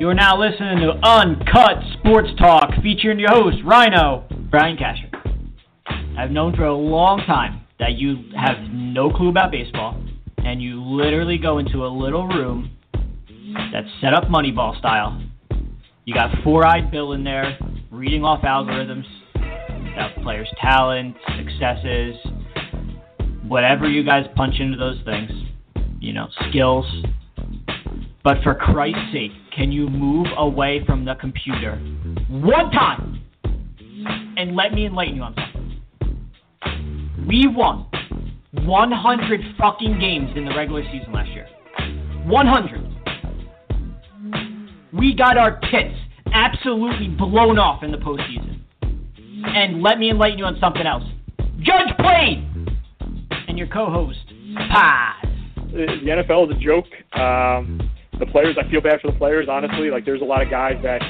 You are now listening to Uncut Sports Talk featuring your host, Rhino, Brian Casher. I've known for a long time that you have no clue about baseball, and you literally go into a little room that's set up Moneyball style. You got Four Eyed Bill in there reading off algorithms about players' talent, successes, whatever you guys punch into those things, you know, skills. But for Christ's sake, can you move away from the computer one time and let me enlighten you on something? We won 100 fucking games in the regular season last year. 100. We got our tits absolutely blown off in the postseason. And let me enlighten you on something else. Judge played! And your co host, Paz. the NFL is a joke. Um, the players, I feel bad for the players, honestly. Like, there's a lot of guys that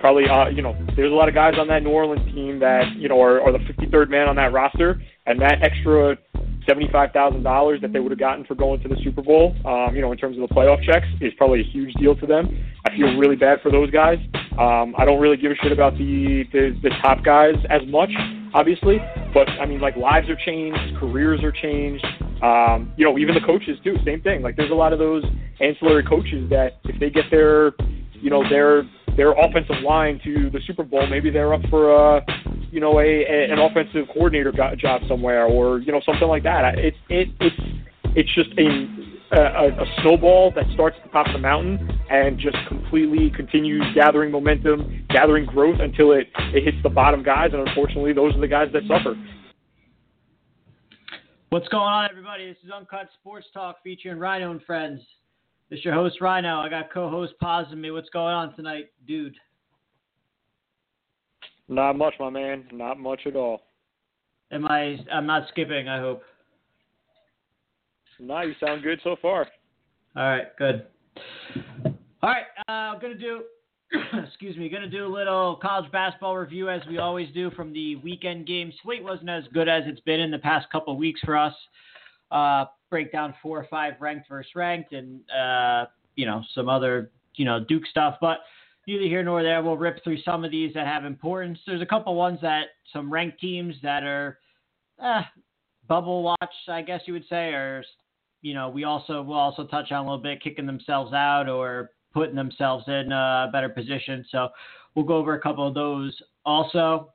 probably, uh, you know, there's a lot of guys on that New Orleans team that, you know, are, are the 53rd man on that roster, and that extra $75,000 that they would have gotten for going to the Super Bowl, um, you know, in terms of the playoff checks, is probably a huge deal to them. I feel really bad for those guys. Um, I don't really give a shit about the, the the top guys as much, obviously, but I mean, like lives are changed, careers are changed. Um, you know, even the coaches too. Same thing. Like, there's a lot of those ancillary coaches that if they get their, you know, their their offensive line to the Super Bowl, maybe they're up for a, you know, a, a an offensive coordinator job somewhere, or you know, something like that. I- It's it it's it's just a a, a snowball that starts at the top of the mountain and just completely continues gathering momentum, gathering growth until it it hits the bottom guys, and unfortunately, those are the guys that suffer. What's going on, everybody? This is Uncut Sports Talk featuring Rhino and Friends. This is your host, Rhino. I got co host Paz with me. What's going on tonight, dude? Not much, my man. Not much at all. Am I? I'm not skipping. I hope. Nah, you sound good so far. All right, good. All right, uh, I'm gonna do. excuse me, gonna do a little college basketball review as we always do from the weekend game. Slate wasn't as good as it's been in the past couple weeks for us. Uh, break down four or five ranked versus ranked, and uh, you know some other you know Duke stuff, but neither here nor there. We'll rip through some of these that have importance. There's a couple ones that some ranked teams that are uh, bubble watch, I guess you would say, or you know we also will also touch on a little bit kicking themselves out or putting themselves in a better position. So we'll go over a couple of those also.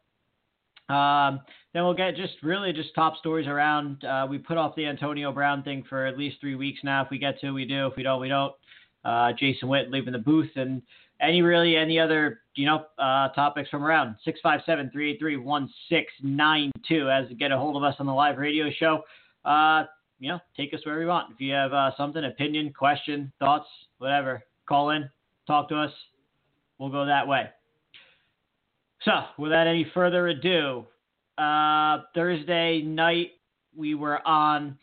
Um, then we'll get just really just top stories around. Uh, we put off the Antonio Brown thing for at least three weeks now. If we get to, we do. If we don't, we don't. Uh, Jason Witten leaving the booth and any really any other you know uh, topics from around six five seven three eight three one six nine two as to get a hold of us on the live radio show. Uh, you know, take us wherever you want. If you have uh, something, opinion, question, thoughts, whatever, call in, talk to us. We'll go that way. So, without any further ado, uh, Thursday night we were on.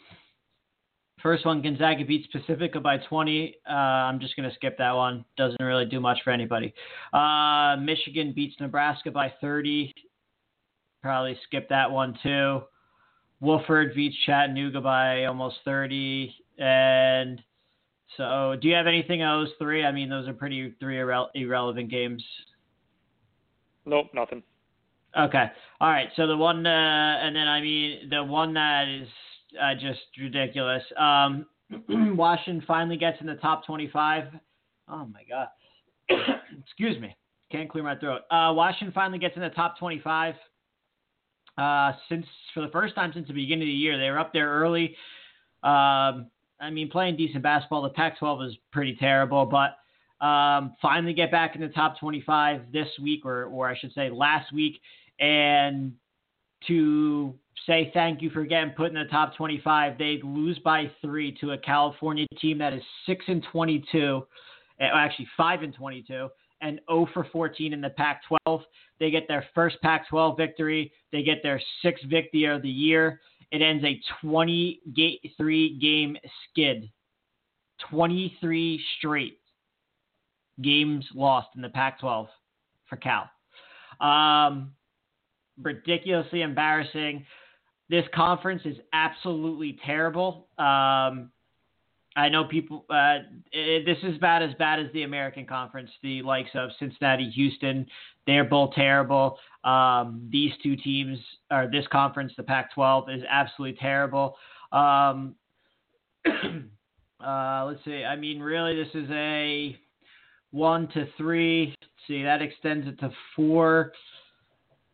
First one, Gonzaga beats Pacifica by 20. Uh, I'm just going to skip that one. Doesn't really do much for anybody. Uh, Michigan beats Nebraska by 30. Probably skip that one too. Wofford beats Chattanooga by almost 30. And so, do you have anything on those three? I mean, those are pretty three irre- irrelevant games. Nope, nothing. Okay. All right. So the one, uh, and then I mean the one that is uh, just ridiculous. Um, Washington finally gets in the top 25. Oh my God. Excuse me. Can't clear my throat. Uh, Washington finally gets in the top 25. Uh, since for the first time since the beginning of the year, they were up there early. Um, I mean, playing decent basketball. The Pac-12 was pretty terrible, but um, finally get back in the top 25 this week, or or I should say last week. and to say thank you for getting put in the top 25. They lose by three to a California team that is six and 22, eh, actually five and 22, and 0 for 14 in the Pac-12. They get their first Pac-12 victory. They get their sixth victory of the year. It ends a 23 game skid. 23 straight games lost in the Pac-12 for Cal. Um, ridiculously embarrassing. This conference is absolutely terrible. Um, I know people. Uh, it, this is about as bad as the American Conference. The likes of Cincinnati, Houston, they're both terrible. Um, these two teams, or this conference, the Pac-12, is absolutely terrible. Um, uh, let's see. I mean, really, this is a one to three. Let's see, that extends it to four.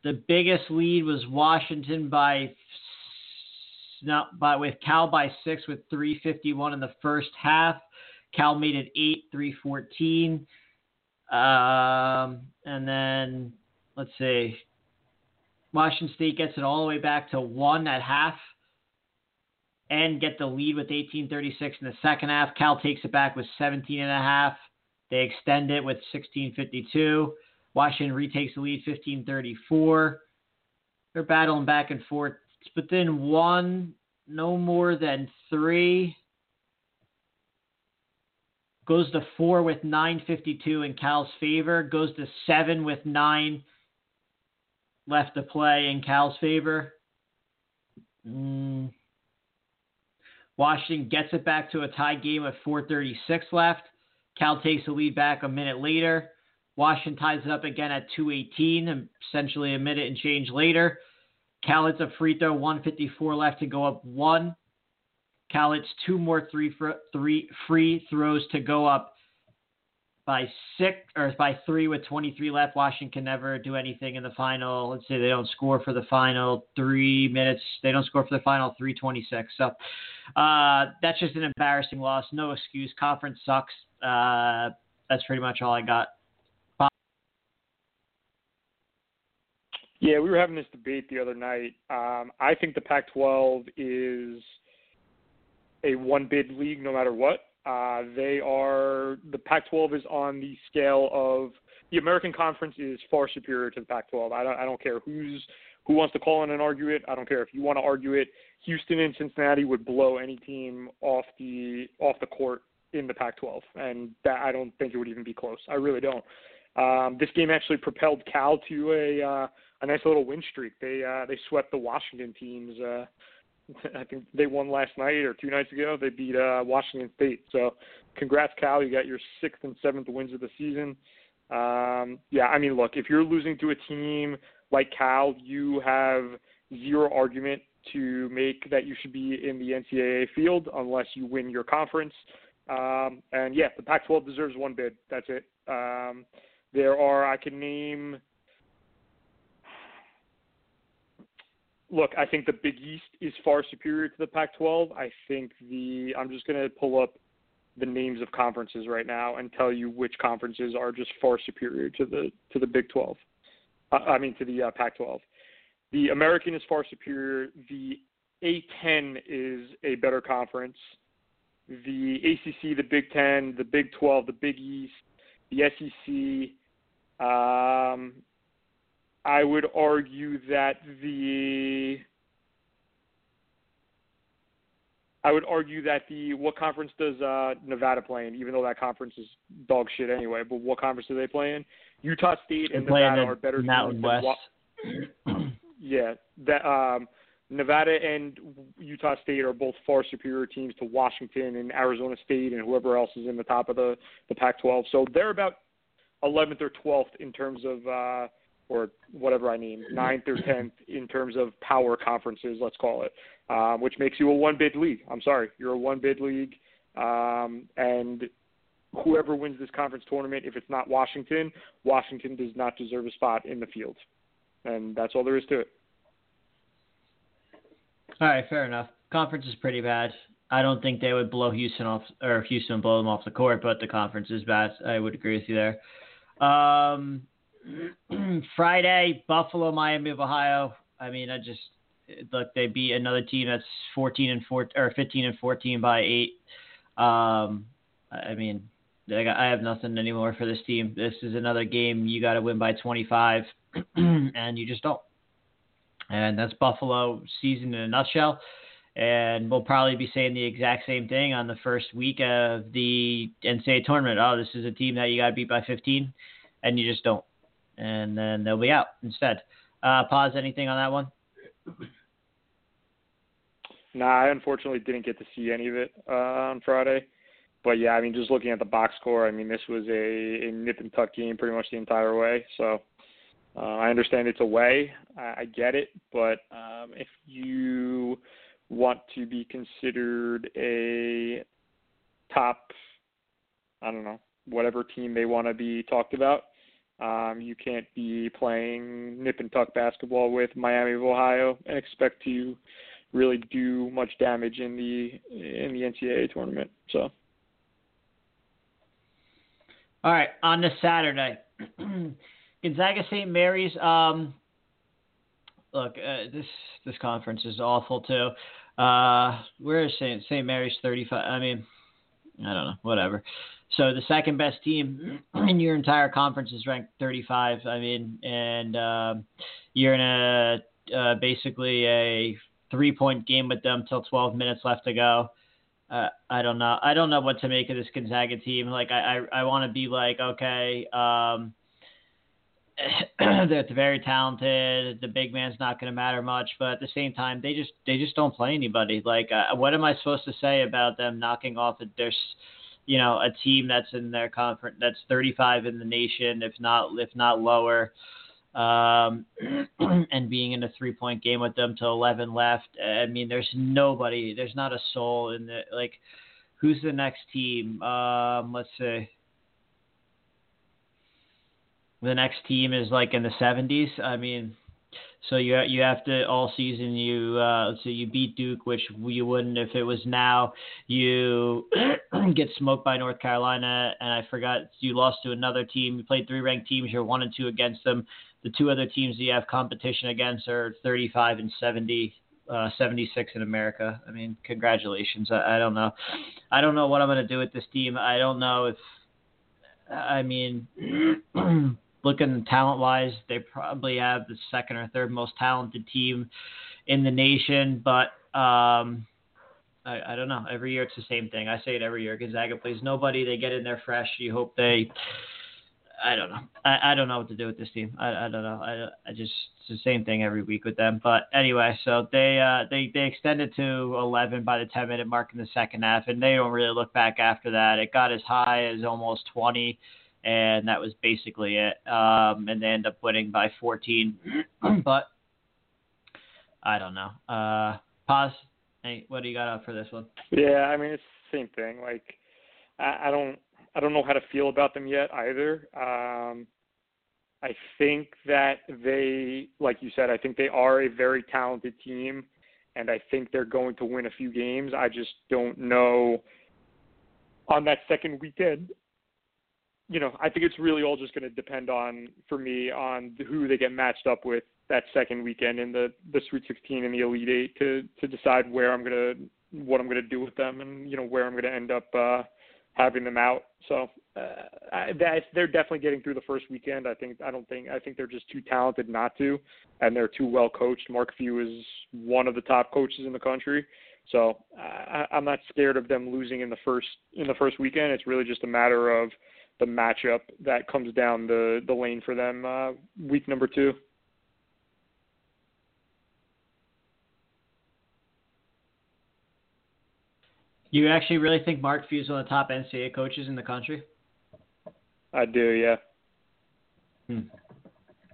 The biggest lead was Washington by not by with Cal by six with 351 in the first half. Cal made it eight, 314. Um, and then let's see. Washington State gets it all the way back to one at half and get the lead with 1836 in the second half. Cal takes it back with 17 and a half. They extend it with 1652. Washington retakes the lead 1534. They're battling back and forth. It's within one, no more than three. Goes to four with 952 in Cal's favor. Goes to seven with nine left to play in Cal's favor. Mm. Washington gets it back to a tie game with 436 left. Cal takes the lead back a minute later. Washington ties it up again at 218, essentially a minute and change later. Cal hits a free throw, 154 left to go up one. Hits two more three, three free throws to go up by six or by three with 23 left. Washington never do anything in the final. Let's say they don't score for the final three minutes. They don't score for the final 326. So uh, that's just an embarrassing loss. No excuse. Conference sucks. Uh, that's pretty much all I got. Yeah, we were having this debate the other night. Um, I think the Pac-12 is a one-bid league no matter what. Uh, they are the Pac-12 is on the scale of the American Conference is far superior to the Pac-12. I don't, I don't care who's who wants to call in and argue it. I don't care if you want to argue it. Houston and Cincinnati would blow any team off the off the court in the Pac-12, and that I don't think it would even be close. I really don't. Um, this game actually propelled Cal to a uh, a nice little win streak. They uh, they swept the Washington teams. Uh, I think they won last night or two nights ago. They beat uh, Washington State. So, congrats, Cal. You got your sixth and seventh wins of the season. Um, yeah, I mean, look, if you're losing to a team like Cal, you have zero argument to make that you should be in the NCAA field unless you win your conference. Um, and yeah, the Pac-12 deserves one bid. That's it. Um, there are I can name. Look, I think the Big East is far superior to the Pac-12. I think the I'm just going to pull up the names of conferences right now and tell you which conferences are just far superior to the to the Big 12. Uh, I mean to the uh, Pac-12. The American is far superior. The A10 is a better conference the ACC, the Big Ten, the Big 12, the Big East, the SEC. Um, I would argue that the I would argue that the what conference does uh, Nevada play in? Even though that conference is dog shit anyway, but what conference do they play in? Utah State and Nevada are better Mountain West. Wa- yeah, that um, Nevada and Utah State are both far superior teams to Washington and Arizona State and whoever else is in the top of the, the Pac-12. So they're about 11th or 12th in terms of, uh, or whatever I mean, ninth or 10th in terms of power conferences, let's call it, um, which makes you a one-bid league. I'm sorry, you're a one-bid league, um, and whoever wins this conference tournament, if it's not Washington, Washington does not deserve a spot in the field, and that's all there is to it. All right, fair enough. Conference is pretty bad. I don't think they would blow Houston off or Houston blow them off the court, but the conference is bad. I would agree with you there. Um, Friday, Buffalo, Miami of Ohio. I mean, I just look they beat another team that's 14 and 4 or 15 and 14 by eight. Um, I mean, I have nothing anymore for this team. This is another game you got to win by 25, and you just don't. And that's Buffalo season in a nutshell. And we'll probably be saying the exact same thing on the first week of the NCAA tournament. Oh, this is a team that you got to beat by 15, and you just don't. And then they'll be out instead. Uh, Paz anything on that one? Nah, I unfortunately didn't get to see any of it uh, on Friday. But yeah, I mean, just looking at the box score, I mean, this was a, a nip and tuck game pretty much the entire way. So uh, I understand it's away. I, I get it. But um, if you want to be considered a top, I don't know, whatever team they want to be talked about, um, you can't be playing nip and tuck basketball with Miami of Ohio and expect to really do much damage in the in the NCAA tournament. So. All right, on this Saturday, Gonzaga St. Mary's. Um, look, uh, this this conference is awful too. Uh, where is St. St. Mary's 35? I mean, I don't know, whatever. So the second best team in your entire conference is ranked 35. I mean, and uh, you're in a uh, basically a three point game with them till 12 minutes left to go. Uh, I don't know. I don't know what to make of this Gonzaga team. Like I, I, I want to be like, okay, um, they're very talented. The big man's not going to matter much, but at the same time, they just they just don't play anybody. Like, uh, what am I supposed to say about them knocking off their, you know, a team that's in their conference that's 35 in the nation, if not if not lower, um, and being in a three point game with them to 11 left. I mean, there's nobody, there's not a soul in the like. Who's the next team? Um, let's see the next team is like in the 70s. I mean, so you you have to all season you uh, so you beat Duke, which you wouldn't if it was now. You get smoked by North Carolina, and I forgot you lost to another team. You played three ranked teams. You're one and two against them. The two other teams that you have competition against are 35 and 70. Uh, 76 in America. I mean, congratulations. I, I don't know. I don't know what I'm going to do with this team. I don't know if. I mean, looking talent wise, they probably have the second or third most talented team in the nation. But um, I, I don't know. Every year it's the same thing. I say it every year. Gonzaga plays nobody. They get in there fresh. You hope they. I don't know. I, I don't know what to do with this team. I, I don't know. I, I just it's the same thing every week with them. But anyway, so they uh, they they extended to 11 by the 10 minute mark in the second half, and they don't really look back after that. It got as high as almost 20 and that was basically it. Um, and they end up winning by 14. but I don't know. Uh, Paz. Hey, what do you got up for this one? Yeah, I mean it's the same thing. Like I, I don't I don't know how to feel about them yet either. Um, I think that they, like you said, I think they are a very talented team, and I think they're going to win a few games. I just don't know on that second weekend you know, I think it's really all just going to depend on, for me, on who they get matched up with that second weekend in the the Sweet 16 and the Elite Eight to to decide where I'm gonna what I'm gonna do with them and you know where I'm gonna end up uh, having them out. So uh, I, that, they're definitely getting through the first weekend. I think I don't think I think they're just too talented not to, and they're too well coached. Mark Few is one of the top coaches in the country. So I, I'm not scared of them losing in the first in the first weekend. It's really just a matter of the matchup that comes down the the lane for them uh, week number two. You actually really think Mark Few is one of the top NCAA coaches in the country? I do, yeah. Hmm.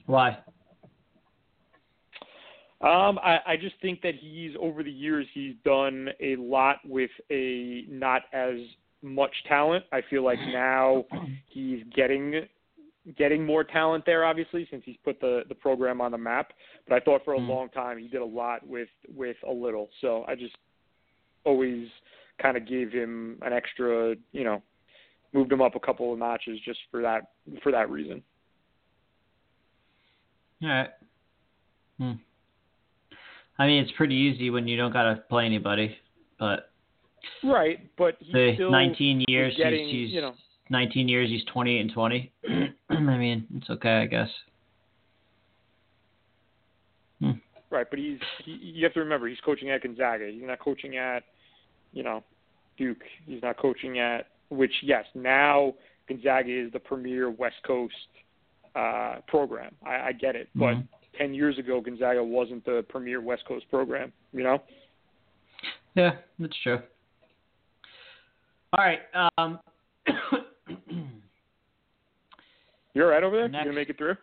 Why? Um, I, I just think that he's over the years he's done a lot with a not as much talent. I feel like now he's getting getting more talent there obviously since he's put the the program on the map but i thought for a mm. long time he did a lot with with a little so i just always kind of gave him an extra you know moved him up a couple of notches just for that for that reason All right. Hmm. I mean, it's pretty easy when you don't gotta play anybody, but Right, but he's the still 19 years getting, he's, he's you know, 19 years he's 28 and 20. I mean, it's okay, I guess. Hmm. right, but he's he, you have to remember he's coaching at Gonzaga. He's not coaching at, you know, Duke. He's not coaching at which yes, now Gonzaga is the premier West Coast uh, program. I, I get it, but Mhm. ten years ago Gonzaga wasn't the premier West Coast program. You know. Yeah, that's true. All right. Um, You're right over there. Next. You gonna make it through?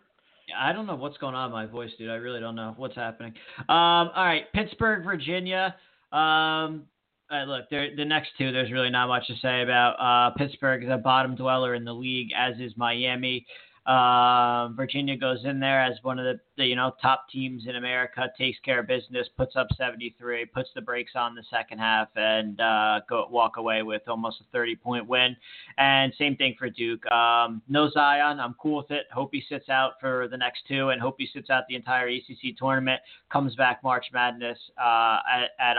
I don't know what's going on with my voice, dude. I really don't know what's happening. Um, all right, Pittsburgh, Virginia. Um, look, the next two, there's really not much to say about. Uh, Pittsburgh is a bottom dweller in the league, as is Miami. Um, Virginia goes in there as one of the, the you know top teams in America, takes care of business, puts up 73, puts the brakes on the second half, and uh, go walk away with almost a 30 point win. And same thing for Duke. Um, no Zion, I'm cool with it. Hope he sits out for the next two, and hope he sits out the entire ECC tournament. Comes back March Madness uh, at at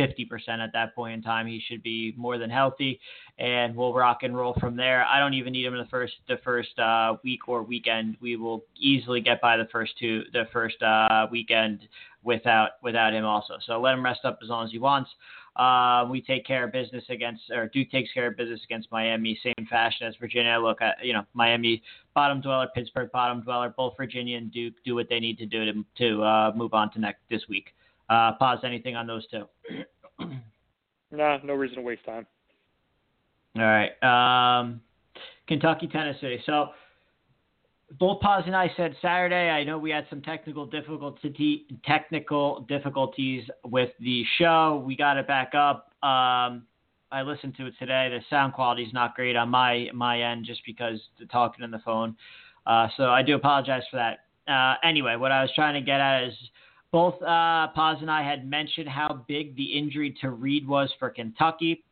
150% at that point in time. He should be more than healthy, and we'll rock and roll from there. I don't even need him in the first the first uh, week or weekend. We will easily get by the first two the first uh, weekend without without him also. So let him rest up as long as he wants. Uh, we take care of business against, or Duke takes care of business against Miami, same fashion as Virginia. Look at, you know, Miami bottom dweller, Pittsburgh bottom dweller. Both Virginia and Duke do what they need to do to to uh, move on to next this week. Uh, Paz anything on those two. Nah, no reason to waste time. All right. Um, Kentucky, Tennessee. So both Paz and I said Saturday. I know we had some technical difficulty technical difficulties with the show. We got it back up. Um, I listened to it today. The sound quality is not great on my my end just because the talking on the phone. Uh, so I do apologize for that. Uh, anyway, what I was trying to get at is both uh, Paz and I had mentioned how big the injury to Reed was for Kentucky.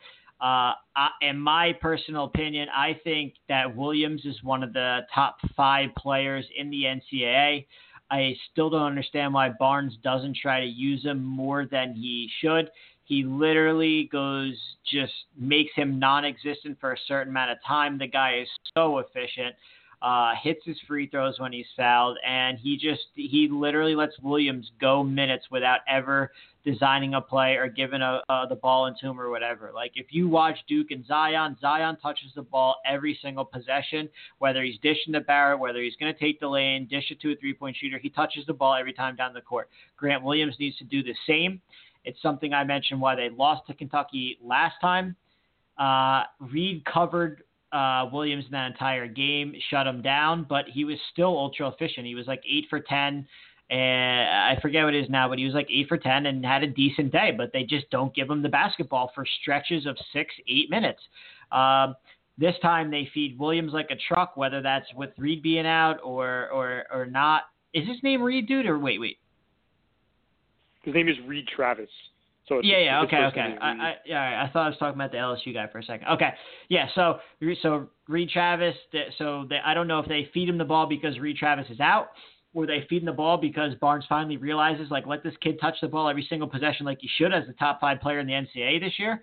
Uh, I, in my personal opinion, I think that Williams is one of the top five players in the NCAA. I still don't understand why Barnes doesn't try to use him more than he should. He literally goes, just makes him non existent for a certain amount of time. The guy is so efficient uh, hits his free throws when he's fouled, and he just he literally lets Williams go minutes without ever designing a play or giving a, uh, the ball into him or whatever. Like if you watch Duke and Zion, Zion touches the ball every single possession, whether he's dishing to Barrett, whether he's going to take the lane, dish it to a three point shooter, he touches the ball every time down the court. Grant Williams needs to do the same. It's something I mentioned why they lost to Kentucky last time. Uh, Reed covered uh, Williams in that entire game, shut him down, but he was still ultra efficient. He was like eight for ten, and I forget what it is now, but he was like eight for ten and had a decent day. But they just don't give him the basketball for stretches of six, eight minutes. Um, this time they feed Williams like a truck, whether that's with Reed being out or or or not. Is his name Reed, dude? Or wait, wait. His name is Reed Travis. So Yeah, yeah, okay, okay. I, I, yeah, I thought I was talking about the LSU guy for a second. Okay, yeah. So, so Reed Travis. So they, I don't know if they feed him the ball because Reed Travis is out, or they feed him the ball because Barnes finally realizes like let this kid touch the ball every single possession like he should as the top five player in the NCAA this year.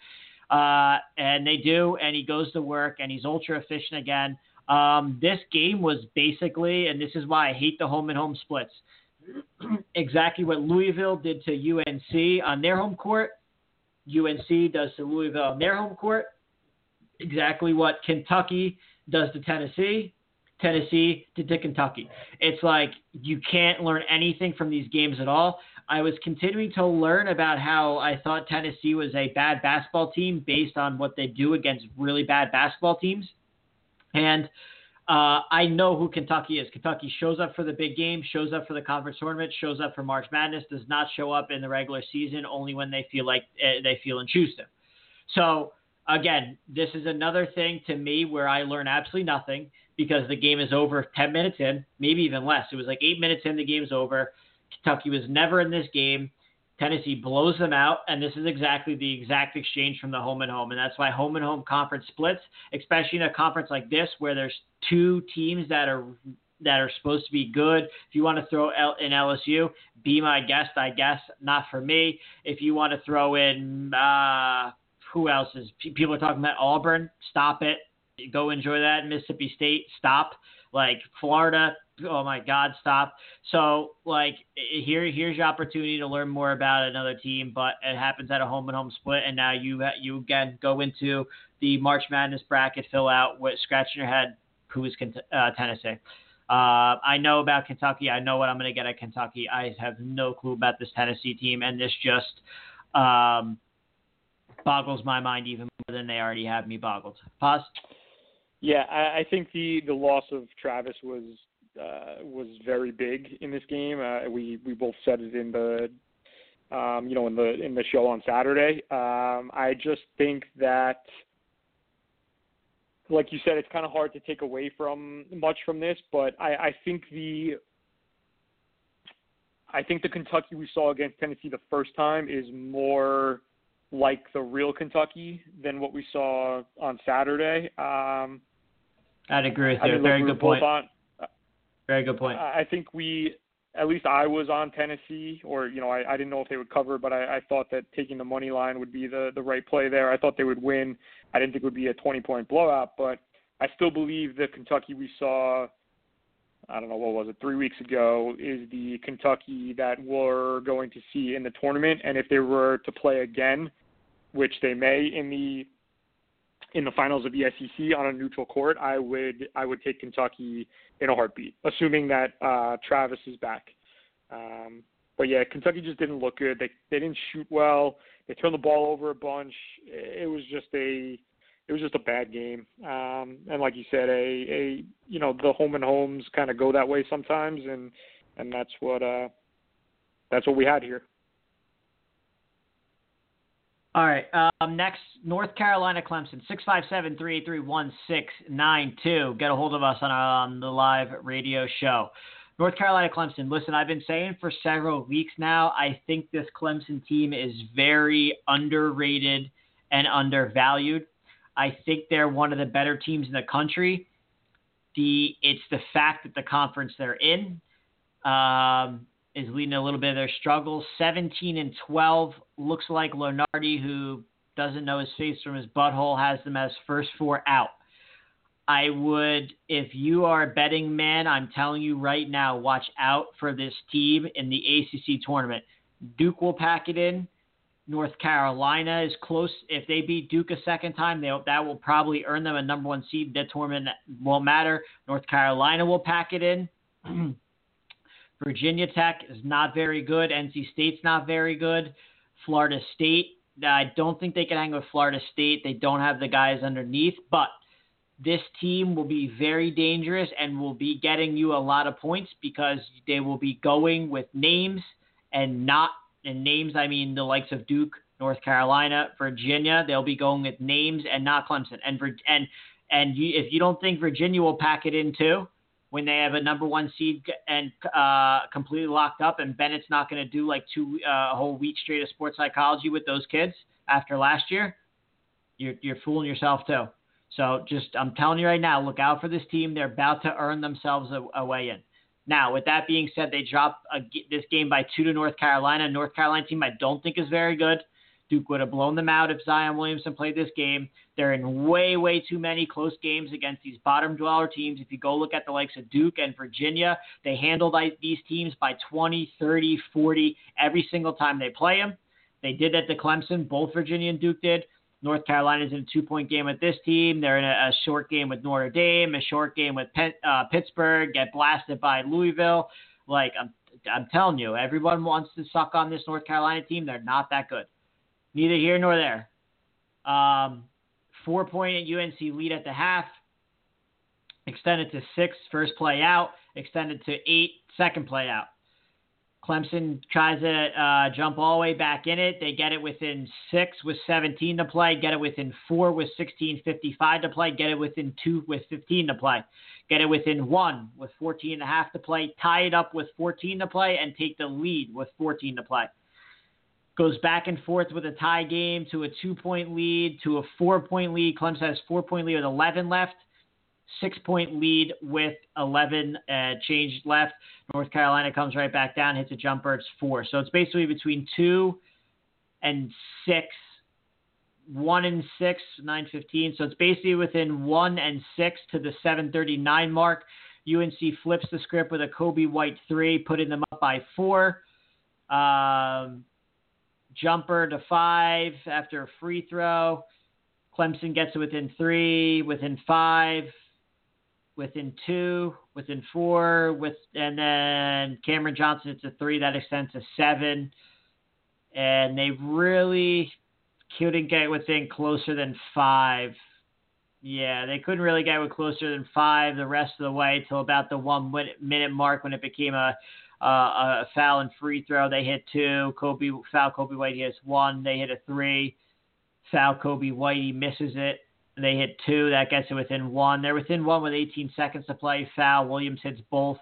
Uh, and they do, and he goes to work, and he's ultra efficient again. Um, this game was basically, and this is why I hate the home and home splits. Exactly what Louisville did to UNC on their home court. UNC does to Louisville on their home court. Exactly what Kentucky does to Tennessee. Tennessee did to Kentucky. It's like you can't learn anything from these games at all. I was continuing to learn about how I thought Tennessee was a bad basketball team based on what they do against really bad basketball teams. And uh, I know who Kentucky is. Kentucky shows up for the big game, shows up for the conference tournament, shows up for March Madness, does not show up in the regular season only when they feel like uh, they feel and choose to. So again, this is another thing to me where I learn absolutely nothing because the game is over 10 minutes in, maybe even less. It was like eight minutes in, the game's over. Kentucky was never in this game. Tennessee blows them out, and this is exactly the exact exchange from the home and home. And that's why home and home conference splits, especially in a conference like this where there's two teams that are that are supposed to be good. If you want to throw L- in LSU, be my guest, I guess. Not for me. If you want to throw in uh, who else is people are talking about Auburn, stop it. Go enjoy that. Mississippi State, stop. Like Florida, oh my God, stop. So like here, here's your opportunity to learn more about another team, but it happens at a home and home split, and now you you again go into the March Madness bracket, fill out with scratching your head, who is uh, Tennessee. Uh, I know about Kentucky. I know what I'm going to get at Kentucky. I have no clue about this Tennessee team, and this just um, boggles my mind even more than they already have me boggled. Paz. Yeah, I, I think the the loss of Travis was uh, was very big in this game. Uh, we we both said it in the um, you know in the in the show on Saturday. Um, I just think that like you said, it's kind of hard to take away from much from this, but I, I think the I think the Kentucky we saw against Tennessee the first time is more like the real Kentucky than what we saw on Saturday. Um, I'd agree with you. I mean, Very good point. On, Very good point. I think we at least I was on Tennessee, or you know, I, I didn't know if they would cover, but I, I thought that taking the money line would be the the right play there. I thought they would win. I didn't think it would be a 20 point blowout, but I still believe the Kentucky we saw. I don't know what was it three weeks ago is the Kentucky that we're going to see in the tournament, and if they were to play again, which they may in the in the finals of the SEC on a neutral court, I would I would take Kentucky in a heartbeat, assuming that uh, Travis is back. Um, but yeah, Kentucky just didn't look good. They they didn't shoot well. They turned the ball over a bunch. It was just a it was just a bad game. Um, and like you said, a a you know the home and homes kind of go that way sometimes, and and that's what uh that's what we had here. All right. Um, next, North Carolina Clemson, 657 383 1692. Get a hold of us on, on the live radio show. North Carolina Clemson, listen, I've been saying for several weeks now, I think this Clemson team is very underrated and undervalued. I think they're one of the better teams in the country. The It's the fact that the conference they're in. Um, is leading a little bit of their struggles. 17 and 12 looks like Lunardi, who doesn't know his face from his butthole, has them as first four out. I would, if you are a betting man, I'm telling you right now, watch out for this team in the ACC tournament. Duke will pack it in. North Carolina is close. If they beat Duke a second time, they, that will probably earn them a number one seed. That tournament won't matter. North Carolina will pack it in. Virginia Tech is not very good. NC State's not very good. Florida State, I don't think they can hang with Florida State. They don't have the guys underneath, but this team will be very dangerous and will be getting you a lot of points because they will be going with names and not and names I mean the likes of Duke, North Carolina, Virginia. They'll be going with names and not Clemson. And and and you, if you don't think Virginia will pack it in too, when they have a number one seed and uh, completely locked up, and Bennett's not going to do like two uh, whole week straight of sports psychology with those kids after last year, you're you're fooling yourself too. So just I'm telling you right now, look out for this team. They're about to earn themselves a, a way in. Now, with that being said, they dropped a, this game by two to North Carolina. North Carolina team I don't think is very good. Duke would have blown them out if Zion Williamson played this game. They're in way, way too many close games against these bottom dweller teams. If you go look at the likes of Duke and Virginia, they handled these teams by 20, 30, 40 every single time they play them. They did that to Clemson. Both Virginia and Duke did. North Carolina's in a two point game with this team. They're in a, a, short game with Notre Dame, a short game with uh, Pittsburgh, get blasted by Louisville. Like, I'm, I'm telling you, everyone wants to suck on this North Carolina team. They're not that good. Neither here nor there. Um, four point UNC lead at the half, extended to six, first play out, extended to eight, second play out. Clemson tries to uh, jump all the way back in it. They get it within six with 17 to play, get it within four with 16.55 to play, get it within two with 15 to play, get it within one with 14 and a half to play, tie it up with 14 to play, and take the lead with 14 to play goes back and forth with a tie game to a two point lead to a four point lead. Clemson has four point lead with 11 left. six point lead with 11 uh, change left. North Carolina comes right back down, hits a jumper. It's four. So it's basically between two and six, one and six, nine fifteen. So it's basically within one and six to the 739 mark. UNC flips the script with a Coby White three, putting them up by four. Um, jumper to five after a free throw. Clemson gets it within three, within five, within two, within four, with and then Cameron Johnson it's a three that extends to seven, and they really couldn't get within closer than five. Yeah, they couldn't really get with closer than five the rest of the way till about the one minute mark when it became a uh, a foul and free throw. They hit two. Coby foul. Coby White hits one. They hit a three. Foul. Coby White he misses it. They hit two. That gets it within one. They're within one with 18 seconds to play. Foul. Williams hits both.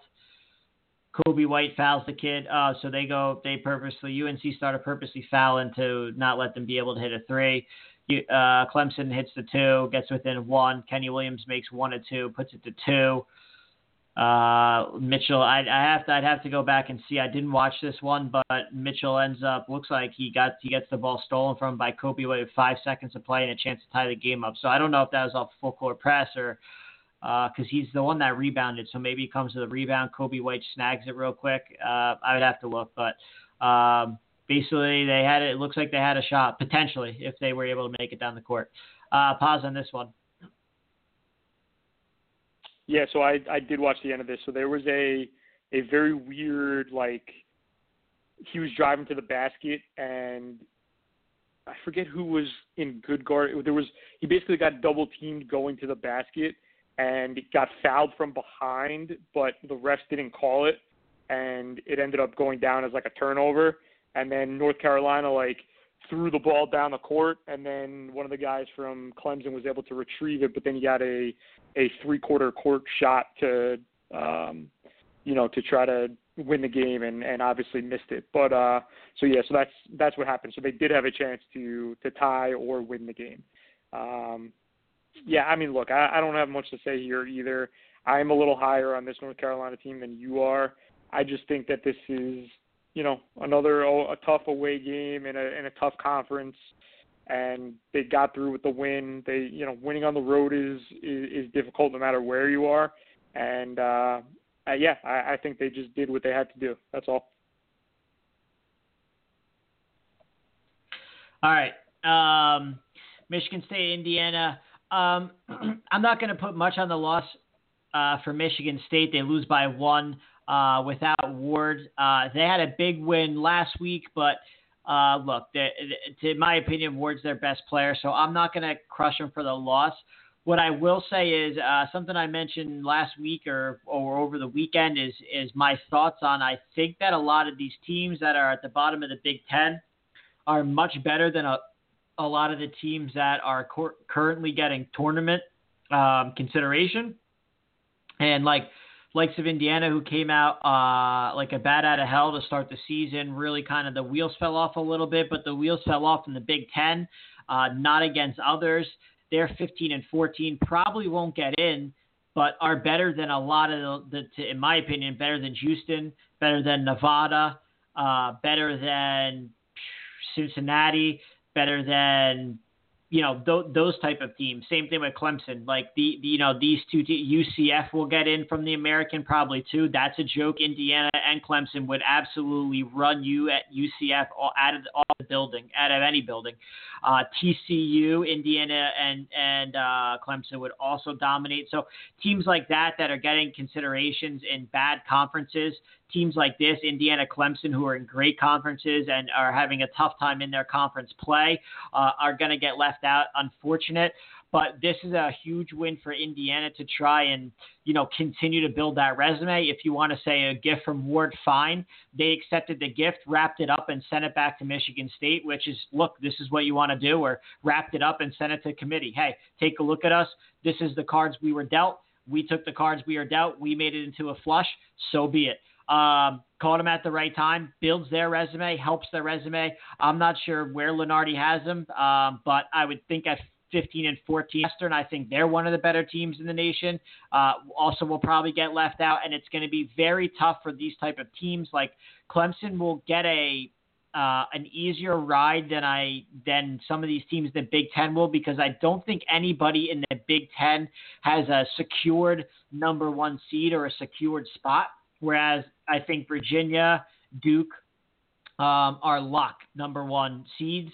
Coby White fouls the kid. Uh, so they go. They purposely UNC started purposely fouling to not let them be able to hit a three. Uh, Clemson hits the two, gets within one. Kenny Williams makes one or two, puts it to two. Uh, Mitchell, I, I have to, I'd have to go back and see. I didn't watch this one, but Mitchell ends up looks like he got he gets the ball stolen from by Coby with five seconds to play and a chance to tie the game up. So I don't know if that was off full court press or because uh, he's the one that rebounded. So maybe he comes to the rebound. Coby White snags it real quick. Uh, I would have to look, but um, basically they had it. It looks like they had a shot potentially if they were able to make it down the court. Uh, Paz on this one. Yeah, so I I did watch the end of this. So there was a a very weird like he was driving to the basket and I forget who was in good guard. There was he basically got double teamed going to the basket and got fouled from behind, but the refs didn't call it, and it ended up going down as like a turnover. And then North Carolina like threw the ball down the court, and then one of the guys from Clemson was able to retrieve it, but then he got a a three quarter court shot to um, you know to try to win the game, and and obviously missed it. But uh, so yeah, so that's that's what happened. So they did have a chance to to tie or win the game. Um, yeah, I mean, look, I, I don't have much to say here either. I'm a little higher on this North Carolina team than you are. I just think that this is you know another a tough away game in a in a tough conference, and they got through with the win. They you know winning on the road is is, is difficult no matter where you are, and uh, uh, yeah, I, I think they just did what they had to do. That's all. All right, um, Michigan State, Indiana. Um, I'm not going to put much on the loss uh, for Michigan State. They lose by one uh, without Ward. Uh, they had a big win last week, but uh, look, they, they, in my opinion, Ward's their best player, so I'm not going to crush them for the loss. What I will say is uh, something I mentioned last week or, or over the weekend is is my thoughts on. I think that a lot of these teams that are at the bottom of the Big Ten are much better than a a lot of the teams that are cor- currently getting tournament um, consideration. And like likes of Indiana who came out uh, like a bat out of hell to start the season. Really, kind of the wheels fell off a little bit, but the wheels fell off in the Big Ten, uh, not against others. They're 15 and 14, probably won't get in, but are better than a lot of the, the in my opinion, better than Houston, better than Nevada, uh, better than Cincinnati, better than you know th- those type of teams. Same thing with Clemson. Like the, the you know these two te- UCF will get in from the American probably too. That's a joke. Indiana and Clemson would absolutely run you at UCF all, out of the, all the building, out of any building. Uh, TCU, Indiana, and and uh, Clemson would also dominate. So teams like that that are getting considerations in bad conferences teams like this, Indiana, Clemson, who are in great conferences and are having a tough time in their conference play, uh, are going to get left out. Unfortunate. But this is a huge win for Indiana to try and, you know, continue to build that resume. If you want to say a gift from Ward, fine. They accepted the gift, wrapped it up, and sent it back to Michigan State, which is, look, this is what you want to do, or wrapped it up and sent it to committee. Hey, take a look at us. This is the cards we were dealt. We took the cards we were dealt. We made it into a flush. So be it. Um, caught him at the right time, builds their resume, helps their resume. I'm not sure where Lunardi has him, um, but I would think at 15 and 14 Western. I think they're one of the better teams in the nation. Uh, also, will probably get left out, and it's going to be very tough for these type of teams. Like Clemson will get a uh, an easier ride than I than some of these teams in the Big Ten will because I don't think anybody in the Big Ten has a secured number one seed or a secured spot. Whereas I think Virginia, Duke um, are lock number one seeds.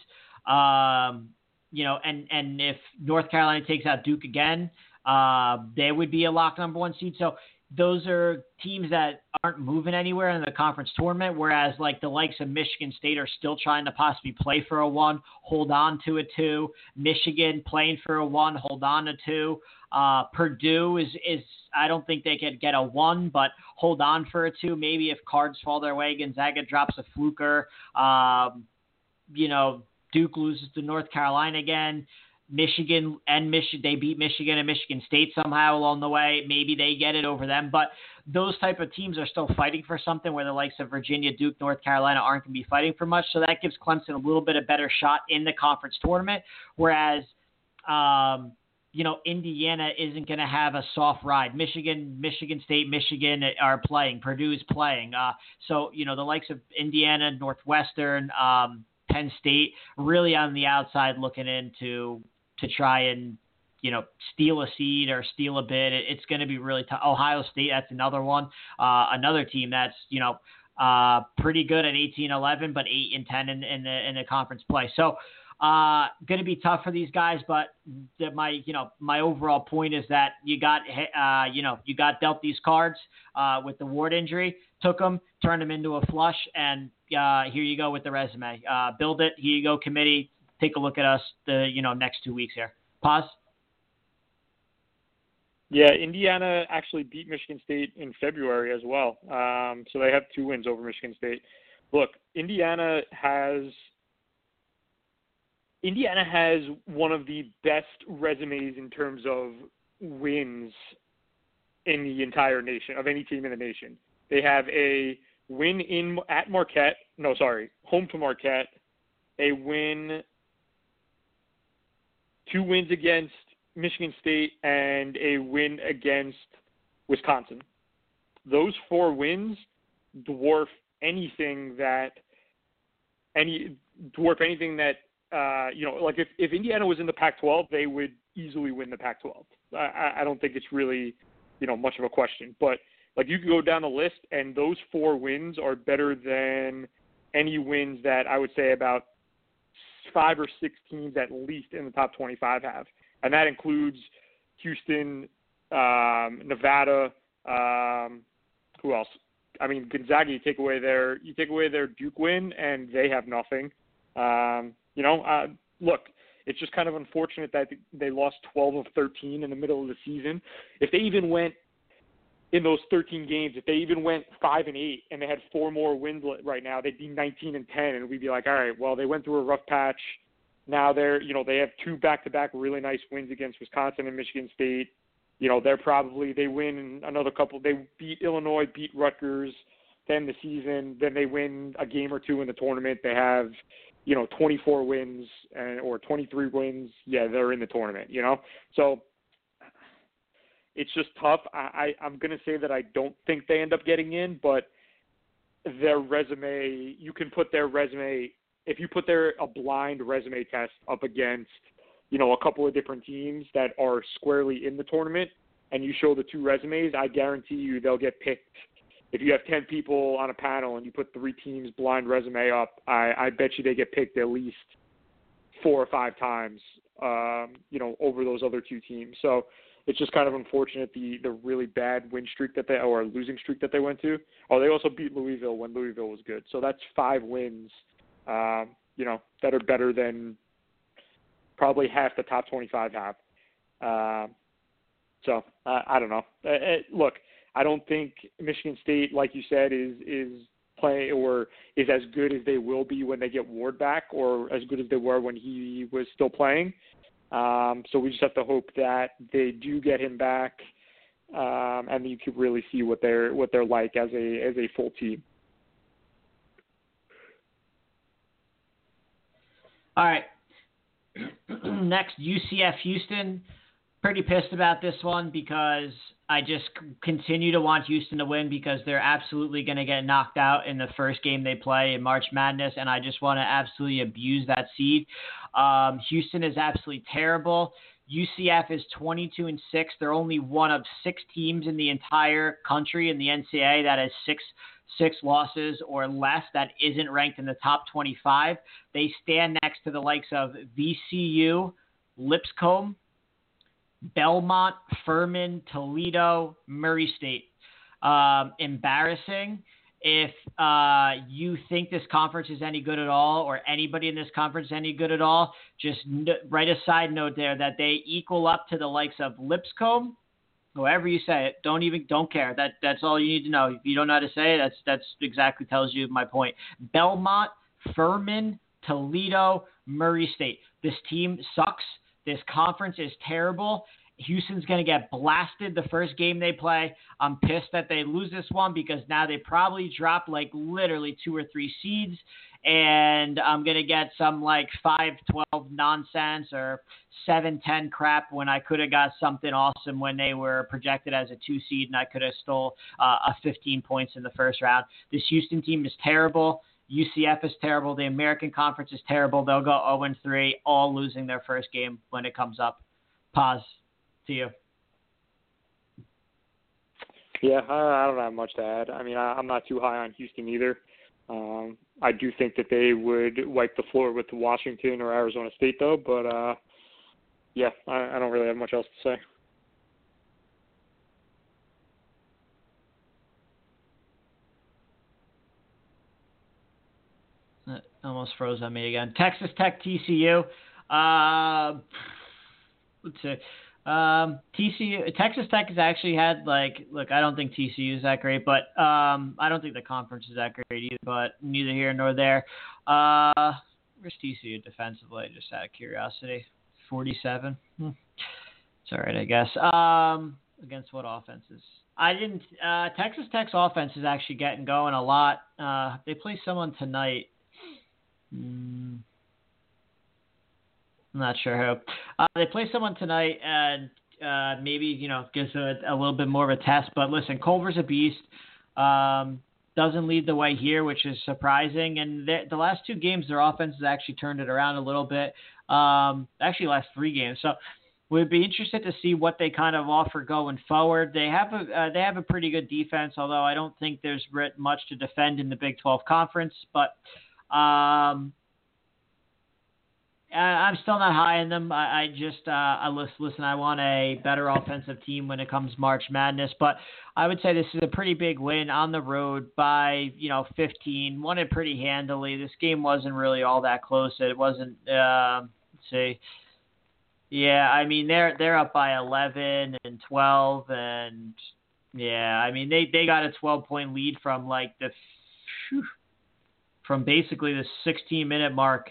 Um, you know, and and if North Carolina takes out Duke again, uh, they would be a lock number one seed. So those are teams that aren't moving anywhere in the conference tournament, whereas like the likes of Michigan State are still trying to possibly play for a one, hold on to a two. Michigan playing for a one, hold on to two. Uh, Purdue is is I don't think they could get a one, but hold on for a two. Maybe if cards fall their way, Gonzaga drops a fluker. Um, you know, Duke loses to North Carolina again. Michigan and Michigan they beat Michigan and Michigan State somehow along the way. Maybe they get it over them, but those type of teams are still fighting for something where the likes of Virginia, Duke, North Carolina aren't going to be fighting for much. So that gives Clemson a little bit of better shot in the conference tournament. Whereas, um, you know, Indiana isn't going to have a soft ride. Michigan, Michigan State, Michigan are playing. Purdue is playing. Uh, so you know the likes of Indiana, Northwestern. Um, Penn State really on the outside looking into to try and you know steal a seed or steal a bid. it's going to be really tough. Ohio State, that's another one, uh, another team that's you know uh, pretty good at 18-11, but eight and 10 in, in the in the conference play. So. Uh, going to be tough for these guys, but the, my, you know, my overall point is that you got, uh, you know, you got dealt these cards uh, with the Ward injury, took them, turned them into a flush, and uh, here you go with the resume. Uh, build it. Here you go, committee. Take a look at us the you know next two weeks here. Pause. Yeah, Indiana actually beat Michigan State in February as well. Um, so they have two wins over Michigan State. Look, Indiana has Indiana has one of the best resumes in terms of wins in the entire nation of any team in the nation. They have a win in at Marquette. No, sorry, home to Marquette. A win, two wins against Michigan State, and a win against Wisconsin. Those four wins dwarf anything that any dwarf anything that uh, you know, like if, if Indiana was in the Pac-12, they would easily win the Pac-12. I, I don't think it's really, you know, much of a question. But like you could go down the list, and those four wins are better than any wins that I would say about five or six teams at least in the top 25 have, and that includes Houston, um, Nevada. Um, who else? I mean, Gonzaga. You take away their you take away their Duke win, and they have nothing. Um, you know, uh, look, it's just kind of unfortunate that they lost 12 of 13 in the middle of the season. If they even went in those 13 games, if they even went five and eight and they had four more wins right now, they'd be 19 and 10, and we'd be like, all right, well, they went through a rough patch. Now they're, you know, they have two back-to-back really nice wins against Wisconsin and Michigan State. You know, they're probably they win another couple. They beat Illinois, beat Rutgers, then the season, then they win a game or two in the tournament. They have, you know, 24 wins and or 23 wins. Yeah, they're in the tournament. You know, so it's just tough. I, I I'm going to say that I don't think they end up getting in, but their resume, you can put their resume if you put their a blind resume test up against, you know, a couple of different teams that are squarely in the tournament, and you show the two resumes, I guarantee you they'll get picked. If you have ten people on a panel and you put three teams blind resume up, I, I bet you they get picked at least four or five times, um, you know, over those other two teams. So it's just kind of unfortunate the the really bad win streak that they or losing streak that they went to. Oh, they also beat Louisville when Louisville was good. So that's five wins, um, you know, that are better than probably half the top 25 have. Um, so uh, I don't know. Uh, uh, look, I don't think Michigan State, like you said, is is play or is as good as they will be when they get Ward back, or as good as they were when he was still playing. Um, so we just have to hope that they do get him back, um, and you can really see what they're what they're like as a as a full team. All right. next, UCF Houston. Pretty pissed about this one because I just continue to want Houston to win because they're absolutely going to get knocked out in the first game they play in March Madness, and I just want to absolutely abuse that seed. Um, Houston is absolutely terrible. UCF is 22 and six. They're only one of six teams in the entire country in the NCAA that has six six losses or less that isn't ranked in the top 25. They stand next to the likes of VCU, Lipscomb, Belmont, Furman, Toledo, Murray State. Um, embarrassing. If uh, you think this conference is any good at all, or anybody in this conference any good at all, just n- write a side note there that they equal up to the likes of Lipscomb, however you say it. Don't even don't care. That that's all you need to know. If you don't know how to say it, that's that's exactly tells you my point. Belmont, Furman, Toledo, Murray State. This team sucks. This conference is terrible. Houston's going to get blasted the first game they play. I'm pissed that they lose this one because now they probably drop like literally two or three seeds. And I'm going to get some like 5 12 nonsense or 7 10 crap when I could have got something awesome when they were projected as a two seed and I could have stole uh, a 15 points in the first round. This Houston team is terrible. UCF is terrible. The American Conference is terrible. They'll go 0 3, all losing their first game when it comes up. Pause to you. Yeah, I, don't have much to add. I mean, I'm not too high on Houston either. Um, I do think that they would wipe the floor with Washington or Arizona State, though. But uh, yeah, I don't really have much else to say. That almost froze on me again. Texas Tech TCU. Uh, let's see. Um, TCU Texas Tech has actually had like look. I don't think TCU is that great, but um, I don't think the conference is that great either. But neither here nor there. Uh, where's TCU defensively? Just out of curiosity, forty-seven. Hmm. It's all right, I guess. Um, against what offenses? I didn't. Uh, Texas Tech's offense is actually getting going a lot. Uh, they play someone tonight. Hmm. I'm not sure who. Uh, they play someone tonight, and uh, maybe you know gives a, a little bit more of a test. But listen, Culver's a beast. Um, doesn't lead the way here, which is surprising. And the, the last two games, their offense has actually turned it around a little bit. Um, actually, last three games. So we'd be interested to see what they kind of offer going forward. They have a uh, they have a pretty good defense, although I don't think there's much to defend in the Big 12 conference. But um, I'm still not high in them. I, I just, uh, I listen, listen, I want a better offensive team when it comes March Madness, but I would say this is a pretty big win on the road by, you know, 15. Won it pretty handily. This game wasn't really all that close. It wasn't, uh, let's see. Yeah, I mean they're they're up by 11 and 12 and yeah, I mean they they got a 12 point lead from like the from basically the 16 minute mark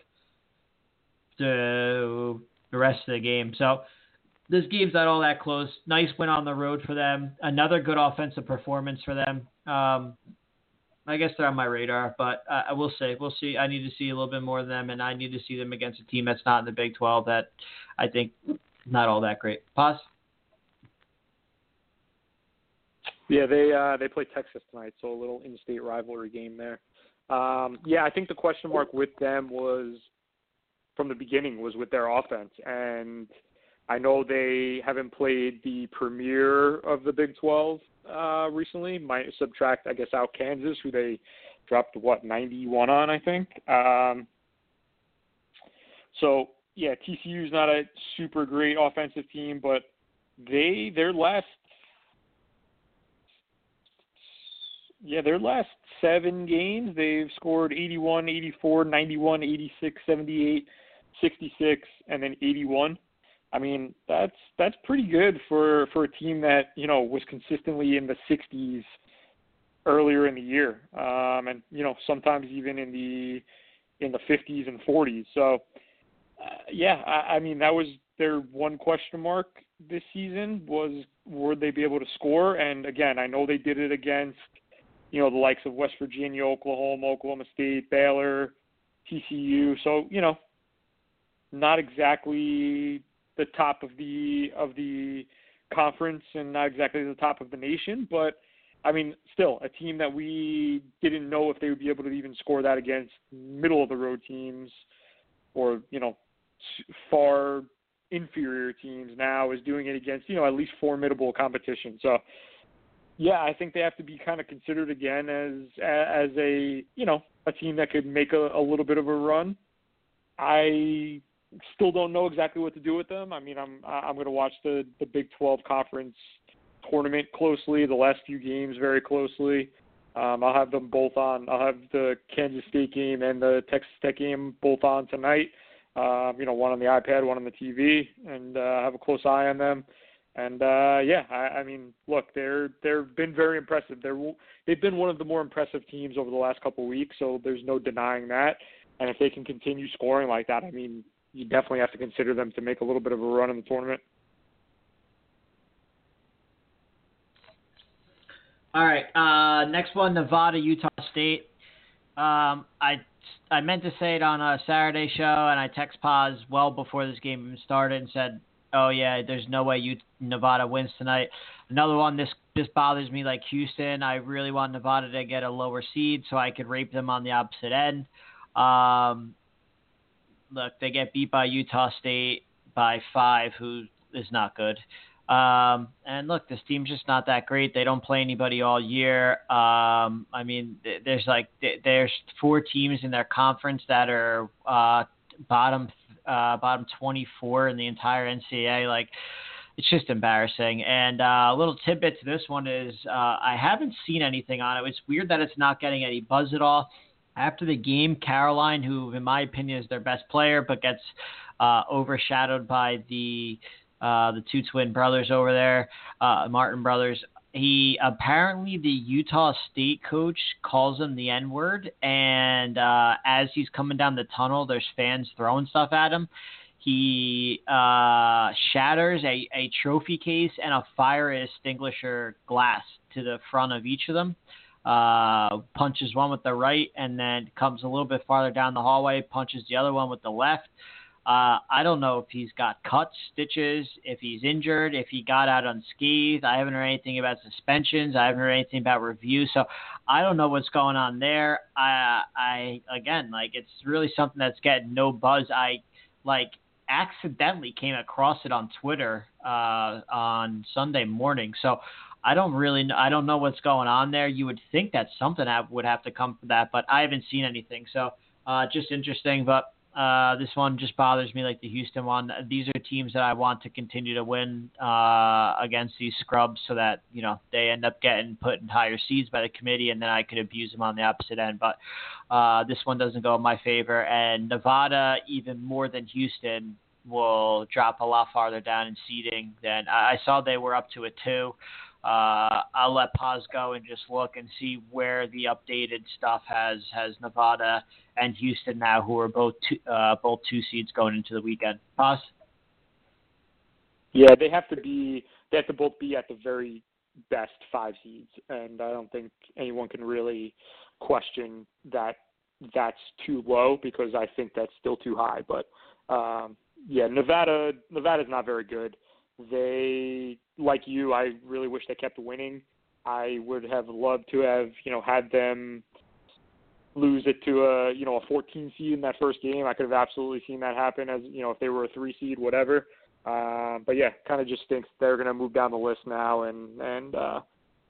to the rest of the game. So this game's not all that close. Nice win on the road for them. Another good offensive performance for them. Um, I guess they're on my radar, but uh, I will say we'll see. I need to see a little bit more of them, and I need to see them against a team that's not in the Big 12 that I think not all that great. Pause. Yeah, they uh, they play Texas tonight, so a little in-state rivalry game there. Um, yeah, I think the question mark with them was from the beginning was with their offense, and I know they haven't played the premier of the Big 12 uh, recently. Might subtract, I guess, out Kansas, who they dropped what 91 on, I think. Um, so yeah, TCU is not a super great offensive team, but they their last yeah, their last seven games, they've scored 81, 84, 91, 86, 78, 66, and then 81. I mean, that's that's pretty good for for a team that you know was consistently in the 60s earlier in the year, um, and you know sometimes even in the in the 50s and 40s. So, uh, yeah, I, I mean that was their one question mark this season was would they be able to score? And again, I know they did it against you know, the likes of West Virginia, Oklahoma, Oklahoma State, Baylor, TCU. So, you know, not exactly the top of the of the conference and not exactly the top of the nation, but I mean, still a team that we didn't know if they would be able to even score that against middle of the road teams or you know far inferior teams now is doing it against you know at least formidable competition. So yeah, I think they have to be kind of considered again as as a you know a team that could make a, a little bit of a run. I still don't know exactly what to do with them. I mean, I'm I'm going to watch the the Big 12 conference tournament closely, the last few games very closely. Um, I'll have them both on. I'll have the Kansas State game and the Texas Tech game both on tonight. Um, you know, one on the iPad, one on the TV, and uh, have a close eye on them. And uh, yeah, I, I mean, look, they're they've been very impressive. They're they've been one of the more impressive teams over the last couple of weeks. So there's no denying that. And if they can continue scoring like that, I mean, you definitely have to consider them to make a little bit of a run in the tournament. All right. Uh, next one, Nevada, Utah State. Um, I I meant to say it on a Saturday show, and I text pause well before this game even started and said, "Oh yeah, there's no way you Nevada wins tonight." Another one. This this bothers me like Houston. I really want Nevada to get a lower seed so I could rape them on the opposite end. Um, look, they get beat by Utah State by five, who is not good. Um, and look, this team's just not that great. They don't play anybody all year. Um, I mean, there's like there's four teams in their conference that are uh, bottom uh, bottom 24 in the entire NCAA. Like, it's just embarrassing. And uh, a little tidbit to this one is uh, I haven't seen anything on it. It's weird that it's not getting any buzz at all. After the game, Caroline, who in my opinion is their best player, but gets uh, overshadowed by the uh, the two twin brothers over there, uh, Martin brothers. He apparently the Utah State coach calls him the N word, and uh, as he's coming down the tunnel, there's fans throwing stuff at him. He uh, shatters a, a trophy case and a fire extinguisher glass to the front of each of them. Uh, punches one with the right, and then comes a little bit farther down the hallway, punches the other one with the left. Uh, I don't know if he's got cuts, stitches, if he's injured, if he got out unscathed. I haven't heard anything about suspensions. I haven't heard anything about review. So I don't know what's going on there. I, I again, like it's really something that's getting no buzz. I like accidentally came across it on Twitter uh, on Sunday morning. So I don't really know. I don't know what's going on there. You would think that something would have to come from that, but I haven't seen anything. So uh, just interesting. But uh, this one just bothers me like the Houston one. These are teams that I want to continue to win uh, against these scrubs so that, you know, they end up getting put in higher seeds by the committee and then I could abuse them on the opposite end. But uh, this one doesn't go in my favor. And Nevada, even more than Houston, will drop a lot farther down in seeding than I saw they were up to a two. Uh, I'll let pause go and just look and see where the updated stuff has has Nevada and Houston now, who are both two, uh, both two seeds going into the weekend. Paz. Yeah, they have to be. They have to both be at the very best five seeds, and I don't think anyone can really question that that's too low because I think that's still too high. But um, yeah, Nevada Nevada's not very good. They, like you, I really wish they kept winning. I would have loved to have, you know, had them lose it to a, you know, a 14 seed in that first game. I could have absolutely seen that happen as, you know, if they were a three seed, whatever. Uh, but yeah, kind of just thinks they're going to move down the list now and and uh,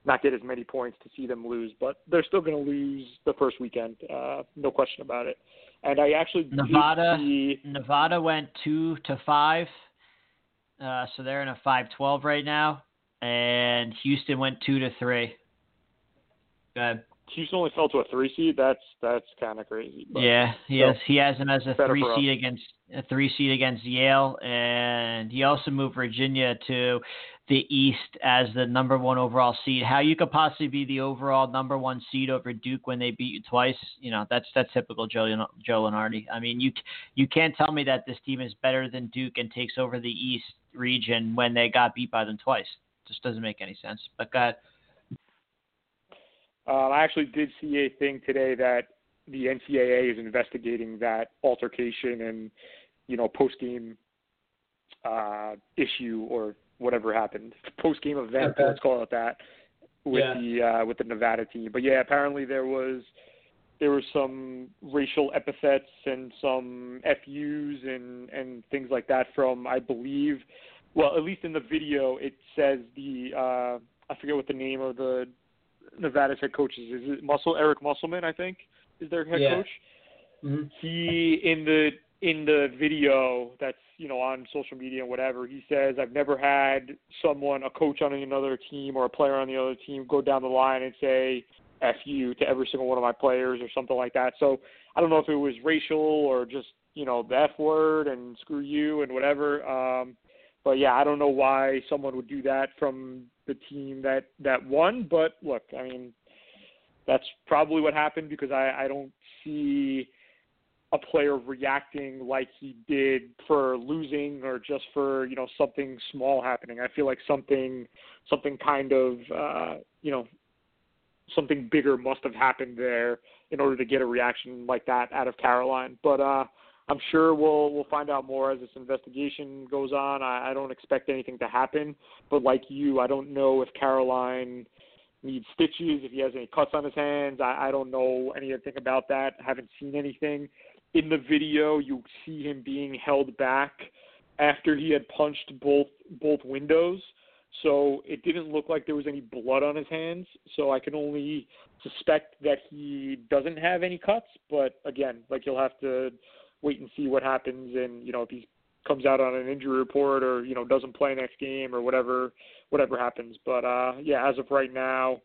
not get as many points to see them lose. But they're still going to lose the first weekend, uh, no question about it. And I actually Nevada see, Nevada went two to five uh, so they're in a 5-12 right now, and Houston went two to three. Good. Houston only fell to a three seed. That's that's kind of crazy. But, yeah, yes, so, he has him as a three seed against a three seed against Yale, and he also moved Virginia to the East as the number one overall seed. How you could possibly be the overall number one seed over Duke when they beat you twice? You know, that's that's typical Joe Joe Lunardi. I mean, you you can't tell me that this team is better than Duke and takes over the East region when they got beat by them twice. Just doesn't make any sense. But go Uh, I actually did see a thing today that the NCAA is investigating that altercation and you know, post game uh, issue or whatever happened, post game event. Okay. Let's call it that with Yeah. the uh, with the Nevada team. But yeah, apparently there was there were some racial epithets and some FUs and and things like that from I believe. Well, at least in the video, it says the uh, I forget what the name of the Nevada's head coach is. Muscle Eric Musselman? I think is their head Yeah. coach Mhm. he in the in the video that's you know on social media and whatever he says i've never had someone a coach on another team or a player on the other team go down the line and say f you to every single one of my players or something like that so i don't know if it was racial or just you know the f word and screw you and whatever um but yeah i don't know why someone would do that from the team that that won but look i mean that's probably what happened because i i don't see a player reacting like he did for losing or just for you know something small happening. I feel like something something kind of uh, you know something bigger must have happened there in order to get a reaction like that out of Caroline. But uh, I'm sure we'll we'll find out more as this investigation goes on. I, I don't expect anything to happen, but like you, I don't know if Caroline needs stitches, if he has any cuts on his hands. I, I don't know anything about that. I haven't seen anything in the video you see him being held back after he had punched both both windows so it didn't look like there was any blood on his hands so i can only suspect that he doesn't have any cuts but again like you'll have to wait and see what happens and you know if he comes out on an injury report or you know doesn't play next game or whatever whatever happens but uh yeah as of right now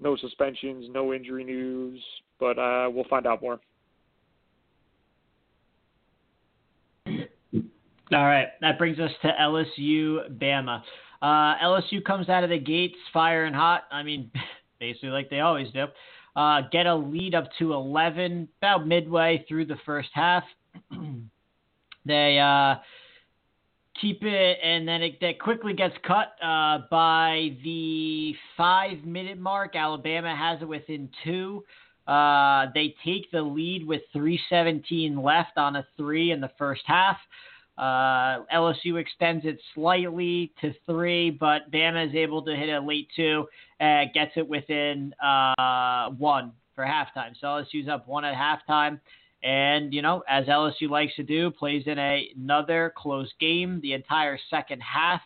no suspensions no injury news but uh we'll find out more All right, that brings us to LSU Bama. Uh, LSU comes out of the gates firing hot. I mean, basically like they always do. Uh, get a lead up to 11 about midway through the first half. they uh, keep it, and then it that quickly gets cut uh, by the five minute mark. Alabama has it within two. Uh, they take the lead with 3:17 left on a three in the first half. Uh, LSU extends it slightly to three, but Bama is able to hit a late two, gets it within uh, one for halftime. So LSU's up one at halftime. And, you know, as LSU likes to do, plays in a, another close game the entire second half.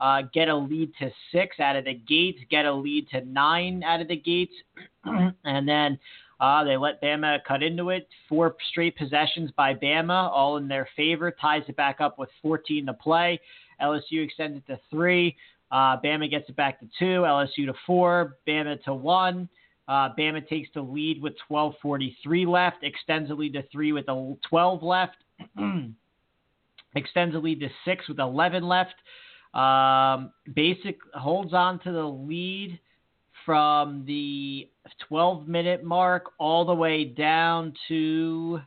Uh, get a lead to six out of the gates, get a lead to nine out of the gates, and then uh, they let Bama cut into it. Four straight possessions by Bama, all in their favor, ties it back up with 14 to play. LSU extends it to three. Uh, Bama gets it back to two. LSU to four. Bama to one. Uh, Bama takes the lead with 12:43 left. Extends the lead to three with a 12 left. extends the lead to six with 11 left. Um, basic holds on to the lead from the 12 minute mark all the way down to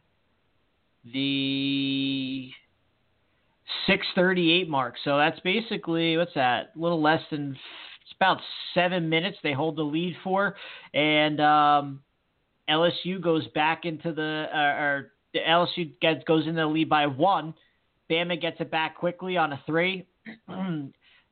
the 638 mark. So that's basically, what's that? A little less than, it's about seven minutes they hold the lead for. And um, LSU goes back into the, uh, or the LSU gets, goes into the lead by one. Bama gets it back quickly on a three.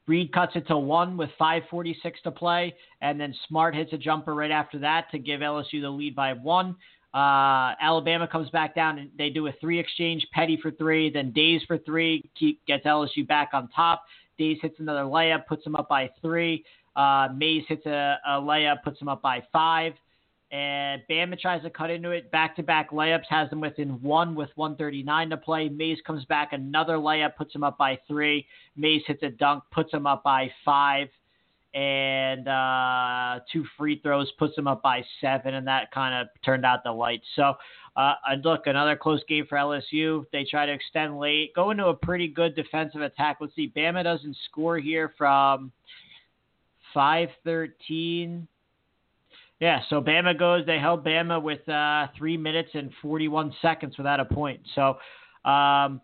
Reid cuts it to one with 5:46 to play, and then Smart hits a jumper right after that to give LSU the lead by one. Uh, Alabama comes back down and they do a three exchange, Petty for three, then Mays for three, keep, gets LSU back on top. Mays hits another layup, puts them up by three. Uh, Mays hits a, a layup, puts them up by five. And Bama tries to cut into it. Back to back layups has them within one with 139 to play. Mays comes back another layup, puts them up by three. Mays hits a dunk, puts them up by five. And uh, two free throws puts them up by seven. And that kind of turned out the lights. So, uh, look, another close game for LSU. They try to extend late, go into a pretty good defensive attack. Let's see. Bama doesn't score here from 513 yeah, so Bama goes. They held Bama with uh, three minutes and 41 seconds without a point. So, um,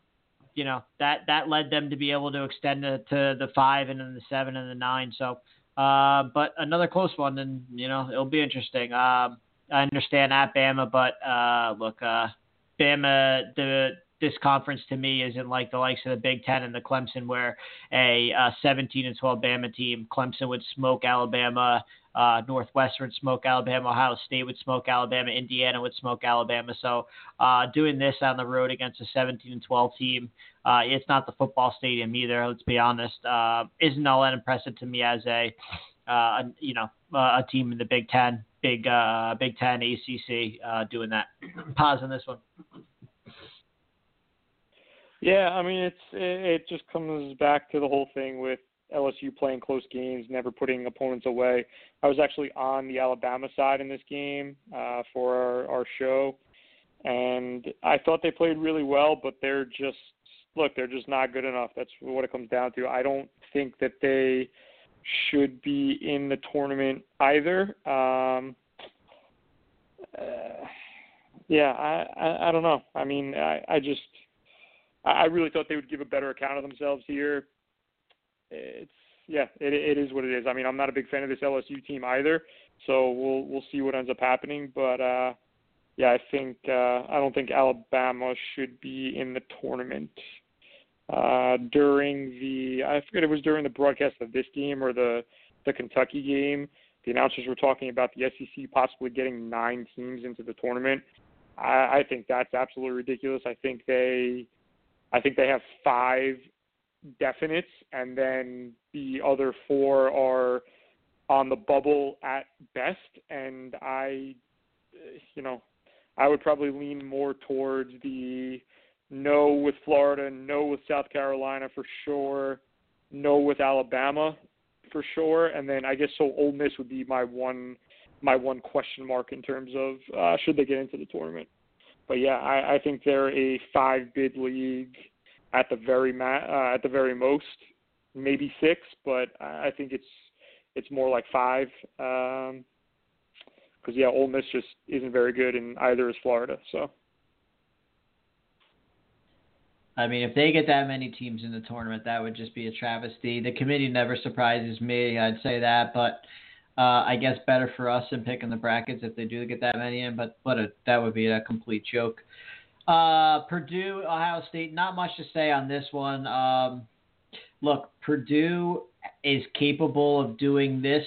you know that that led them to be able to extend to the five and then the seven and the nine. So, uh, but another close one, and you know it'll be interesting. Um, I understand at Bama, but uh, look, uh, Bama the this conference to me isn't like the likes of the Big Ten and the Clemson, where a uh, 17 and 12 Bama team, Clemson would smoke Alabama, uh, Northwestern would smoke Alabama, Ohio State would smoke Alabama, Indiana would smoke Alabama. So uh, doing this on the road against a 17 and 12 team, uh, it's not the football stadium either. Let's be honest, uh, isn't all that impressive to me as a, uh, you know, a team in the Big Ten, Big uh, Big Ten, ACC, doing that. Pause on this one. Yeah, I mean it's it, it just comes back to the whole thing with LSU playing close games, never putting opponents away. I was actually on the Alabama side in this game uh, for our, our show, and I thought they played really well, but they're just look, they're just not good enough. That's what it comes down to. I don't think that they should be in the tournament either. Um, uh, yeah, I, I I don't know. I mean, I I just I really thought they would give a better account of themselves here. It's yeah, it it is what it is. I mean, I'm not a big fan of this LSU team either, so we'll we'll see what ends up happening. But uh, yeah, I think uh, I don't think Alabama should be in the tournament. Uh, during the I forget it was during the broadcast of this game or the the Kentucky game, the announcers were talking about the SEC possibly getting nine teams into the tournament. I, I think that's absolutely ridiculous. I think they I think they have five definites, and then the other four are on the bubble at best. And I, you know, I would probably lean more towards the no with Florida, no with South Carolina for sure, no with Alabama for sure, and then I guess so Ole Miss would be my one my one question mark in terms of uh, should they get into the tournament. But yeah, I, I think they're a five bid league at the very ma- uh, at the very most, maybe six, but I think it's it's more like five. Because um, yeah, Ole Miss just isn't very good, and either is Florida. So. I mean, if they get that many teams in the tournament, that would just be a travesty. The committee never surprises me. I'd say that, but uh, I guess better for us in picking the brackets if they do get that many in. But what a, that would be a complete joke. Uh, Purdue, Ohio State. Not much to say on this one. Um, look, Purdue is capable of doing this.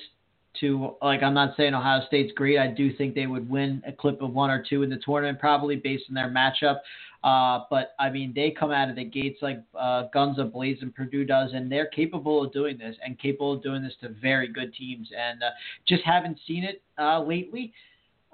To like, I'm not saying Ohio State's great. I do think they would win a clip of one or two in the tournament, probably based on their matchup. Uh, but I mean, they come out of the gates like uh, guns ablazing. Purdue does, and they're capable of doing this, and capable of doing this to very good teams. And uh, just haven't seen it uh, lately.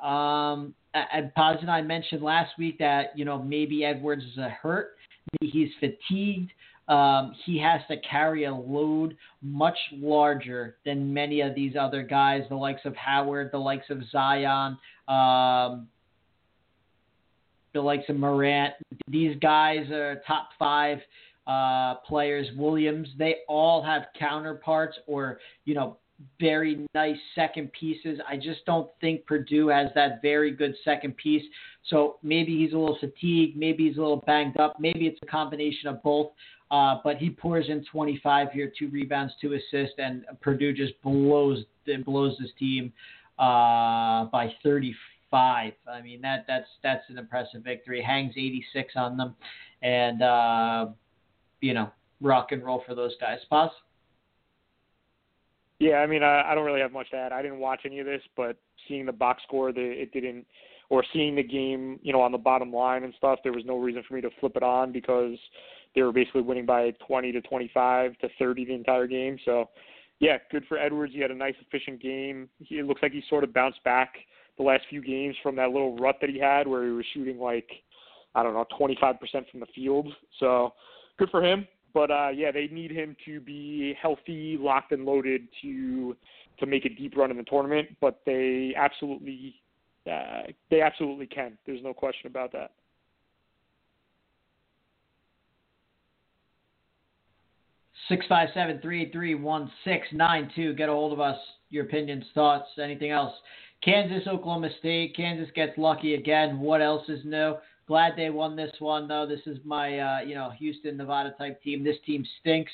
Um, and Paz and I mentioned last week that you know maybe Edwards is a hurt, maybe he's fatigued. Um, he has to carry a load much larger than many of these other guys, the likes of Howard, the likes of Zion, um, the likes of Morant. These guys are top five uh, players. Williams, they all have counterparts or you know very nice second pieces. I just don't think Purdue has that very good second piece. So maybe he's a little fatigued, maybe he's a little banged up, maybe it's a combination of both. Uh, but he pours in 25 here, two rebounds, two assists, and Purdue just blows blows this team uh, by 35. I mean that that's that's an impressive victory. Hangs 86 on them, and uh, you know rock and roll for those guys. Paz. Yeah, I mean, I, I don't really have much to add. I didn't watch any of this, but seeing the box score, the, it didn't, or seeing the game, you know, on the bottom line and stuff, there was no reason for me to flip it on because they were basically winning by 20 to 25 to 30 the entire game. So, yeah, good for Edwards. He had a nice, efficient game. He, it looks like he sort of bounced back the last few games from that little rut that he had where he was shooting like, I don't know, 25% from the field. So, good for him but uh, yeah, they need him to be healthy, locked and loaded to to make a deep run in the tournament. But they absolutely uh, they absolutely can. There's no question about that. Six five seven three eight three one six nine two. Get a hold of us. Your opinions, thoughts, anything else. Kansas, Oklahoma State. Kansas gets lucky again. What else is new? Glad they won this one though. This is my uh, you know Houston Nevada type team. This team stinks.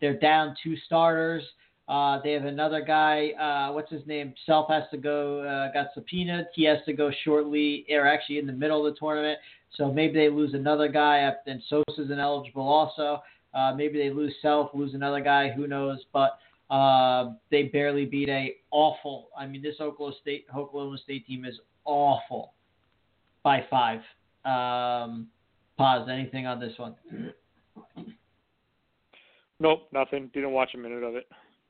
They're down two starters. Uh, Uh, they have another guy. Uh, what's his name? Self has to go. Uh, got subpoenaed. He has to go shortly, or actually in the middle of the tournament. So maybe they lose another guy. And Sosa's ineligible also. Uh, maybe they lose Self, lose another guy. Who knows? But uh, they barely beat a awful. I mean, this Oklahoma State Oklahoma State team is awful by five. Um, pause. Anything on this one? Nope, nothing. Didn't watch a minute of it.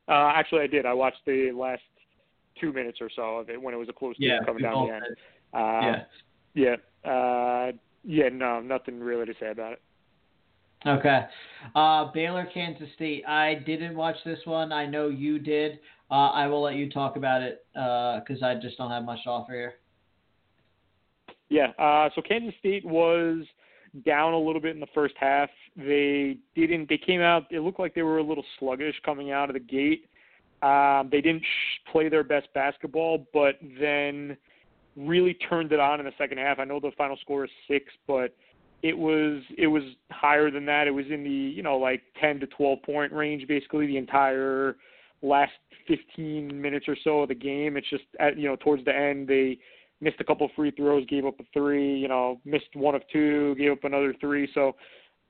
Uh, actually, I did. I watched the last two minutes or so of it when it was a close game coming down the end. Uh, yeah. Yeah. Uh, yeah. No, nothing really to say about it. Okay. Uh, Baylor, Kansas State. I didn't watch this one. I know you did. Uh, I will let you talk about it because I just don't have much to offer here. Yeah. Uh, so Kansas State was down a little bit in the first half. They didn't. They came out. It looked like they were a little sluggish coming out of the gate. Um, they didn't sh- play their best basketball, but then really turned it on in the second half. I know the final score is six, but it was it was higher than that. It was in the you know like 10 to 12 point range basically the entire last 15 minutes or so of the game. It's just at you know towards the end they missed a couple free throws, gave up a three, you know missed one of two, gave up another three. So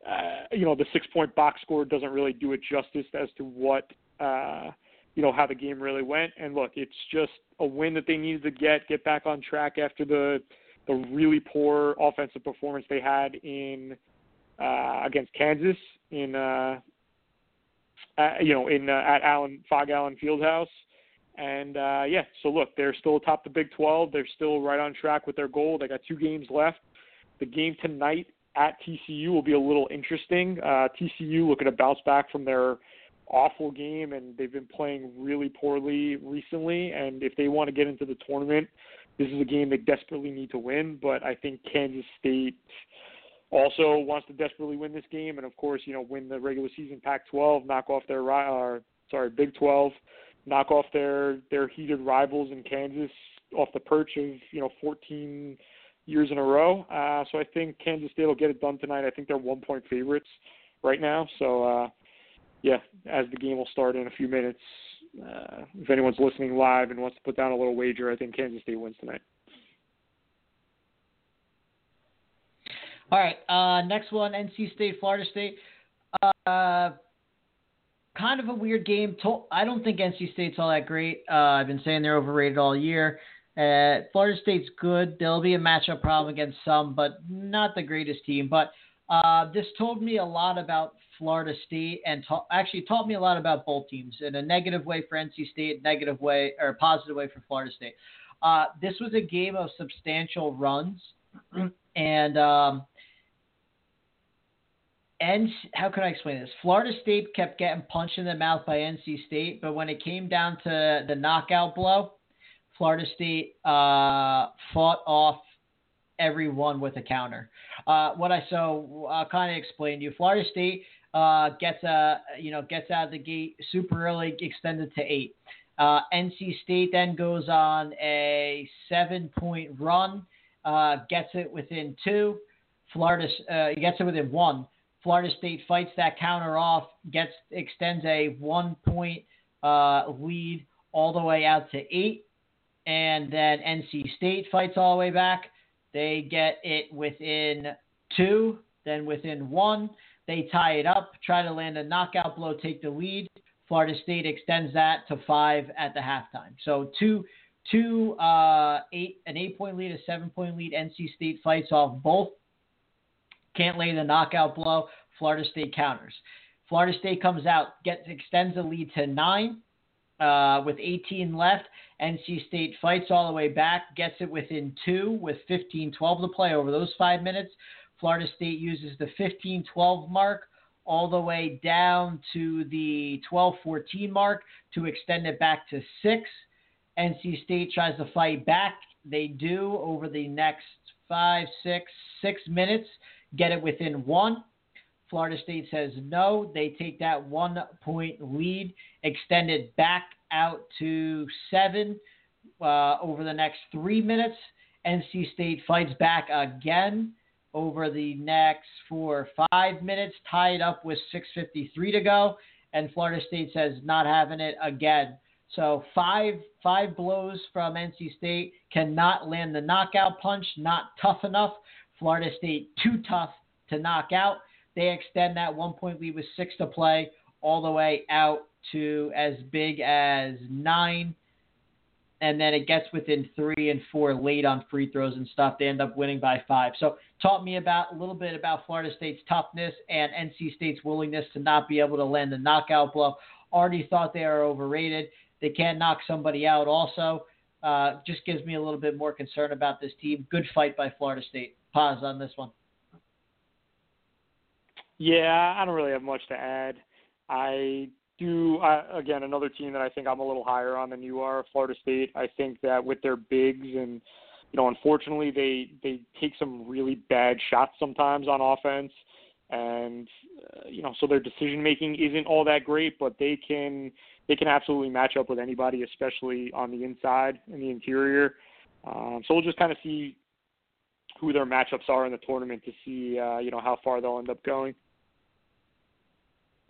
uh, you know the six point box score doesn't really do it justice as to what uh, you know how the game really went. And look, it's just a win that they needed to get get back on track after the the really poor offensive performance they had in uh, against Kansas in uh, uh, you know in uh, at Allen Fog Allen Fieldhouse. And uh, yeah, so look, they're still atop the Big 12. They're still right on track with their goal. They got two games left. The game tonight at TCU will be a little interesting. Uh, TCU looking to bounce back from their awful game, and they've been playing really poorly recently. And if they want to get into the tournament, this is a game they desperately need to win. But I think Kansas State also wants to desperately win this game, and of course, you know, win the regular season Pac-12, knock off their or sorry Big 12, knock off their their heated rivals in Kansas off the perch of you know 14 years in a row. Uh, so I think Kansas State will get it done tonight. I think they're one point favorites right now. So uh, yeah, as the game will start in a few minutes, uh, if anyone's listening live and wants to put down a little wager, I think Kansas State wins tonight. All right. Uh, next one, NC State, Florida State. Uh, kind of a weird game. I don't think NC State's all that great. Uh, I've been saying they're overrated all year. Uh, Florida State's good. There'll be a matchup problem against some, but not the greatest team. But uh, this told me a lot about Florida State and ta- actually taught me a lot about both teams in a negative way for NC State, negative way or positive way for Florida State. Uh, this was a game of substantial runs, and um, and how can I explain this? Florida State kept getting punched in the mouth by NC State, but when it came down to the knockout blow, Florida State uh, fought off everyone with a counter. Uh, what I so I'll kind of explain to you. Florida State uh, gets a you know gets out of the gate super early, extended to eight. Uh, NC State then goes on a seven point run, uh, gets it within two. Florida uh, gets it within one. Florida State fights that counter off, gets extends a one point uh, lead all the way out to eight, and then NC State fights all the way back. They get it within two, then within one. They tie it up, try to land a knockout blow, take the lead. Florida State extends that to five at the halftime. So two, two, uh, eight, an eight-point lead, a seven-point lead. NC State fights off both. Can't lay the knockout blow. Florida State counters. Florida State comes out, gets extends the lead to nine uh, with 18 left. NC State fights all the way back, gets it within two with 15-12 to play over those five minutes. Florida State uses the 15-12 mark all the way down to the 12-14 mark to extend it back to six. NC State tries to fight back. They do over the next five, six, six minutes, get it within one. Florida State says no. They take that one point lead, extend it back out to seven uh, over the next three minutes. NC State fights back again over the next four or five minutes, tied up with 6.53 to go. and Florida State says not having it again. So five five blows from NC State cannot land the knockout punch, not tough enough. Florida State too tough to knock out. They extend that one point lead with six to play all the way out to as big as nine. And then it gets within three and four late on free throws and stuff. They end up winning by five. So taught me about a little bit about Florida State's toughness and NC State's willingness to not be able to land the knockout blow. Already thought they are overrated. They can't knock somebody out. Also, uh, just gives me a little bit more concern about this team. Good fight by Florida State. Pause on this one. Yeah, I don't really have much to add. I do uh, again another team that I think I'm a little higher on than you are, Florida State. I think that with their bigs and you know, unfortunately they they take some really bad shots sometimes on offense, and uh, you know, so their decision making isn't all that great, but they can they can absolutely match up with anybody, especially on the inside and the interior. Um, so we'll just kind of see who their matchups are in the tournament to see uh, you know how far they'll end up going.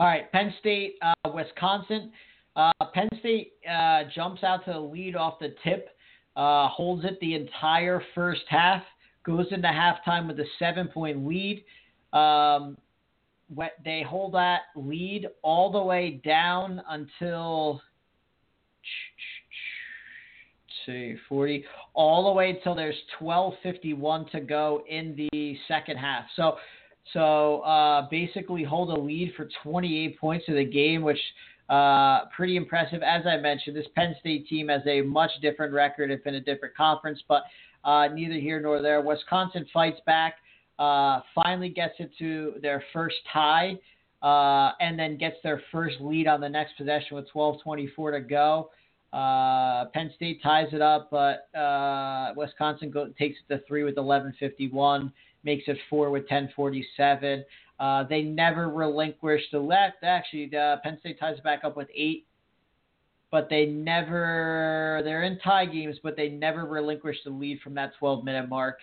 All right, Penn State, uh, Wisconsin. Uh, Penn State uh, jumps out to the lead off the tip, uh, holds it the entire first half, goes into halftime with a seven point lead. Um, they hold that lead all the way down until see 40 all the way until there's 12:51 to go in the second half. So so uh, basically hold a lead for 28 points of the game, which uh, pretty impressive. As I mentioned, this Penn State team has a much different record if in a different conference, but uh, neither here nor there. Wisconsin fights back, uh, finally gets it to their first tie, uh, and then gets their first lead on the next possession with 12:24 to go. Uh, Penn State ties it up, but Wisconsin go, takes it to three with 11:51 makes it four with 10:47. Uh, they never relinquish the left. Actually, uh, Penn State ties it back up with eight, but they never. They're in tie games, but they never relinquish the lead from that 12-minute mark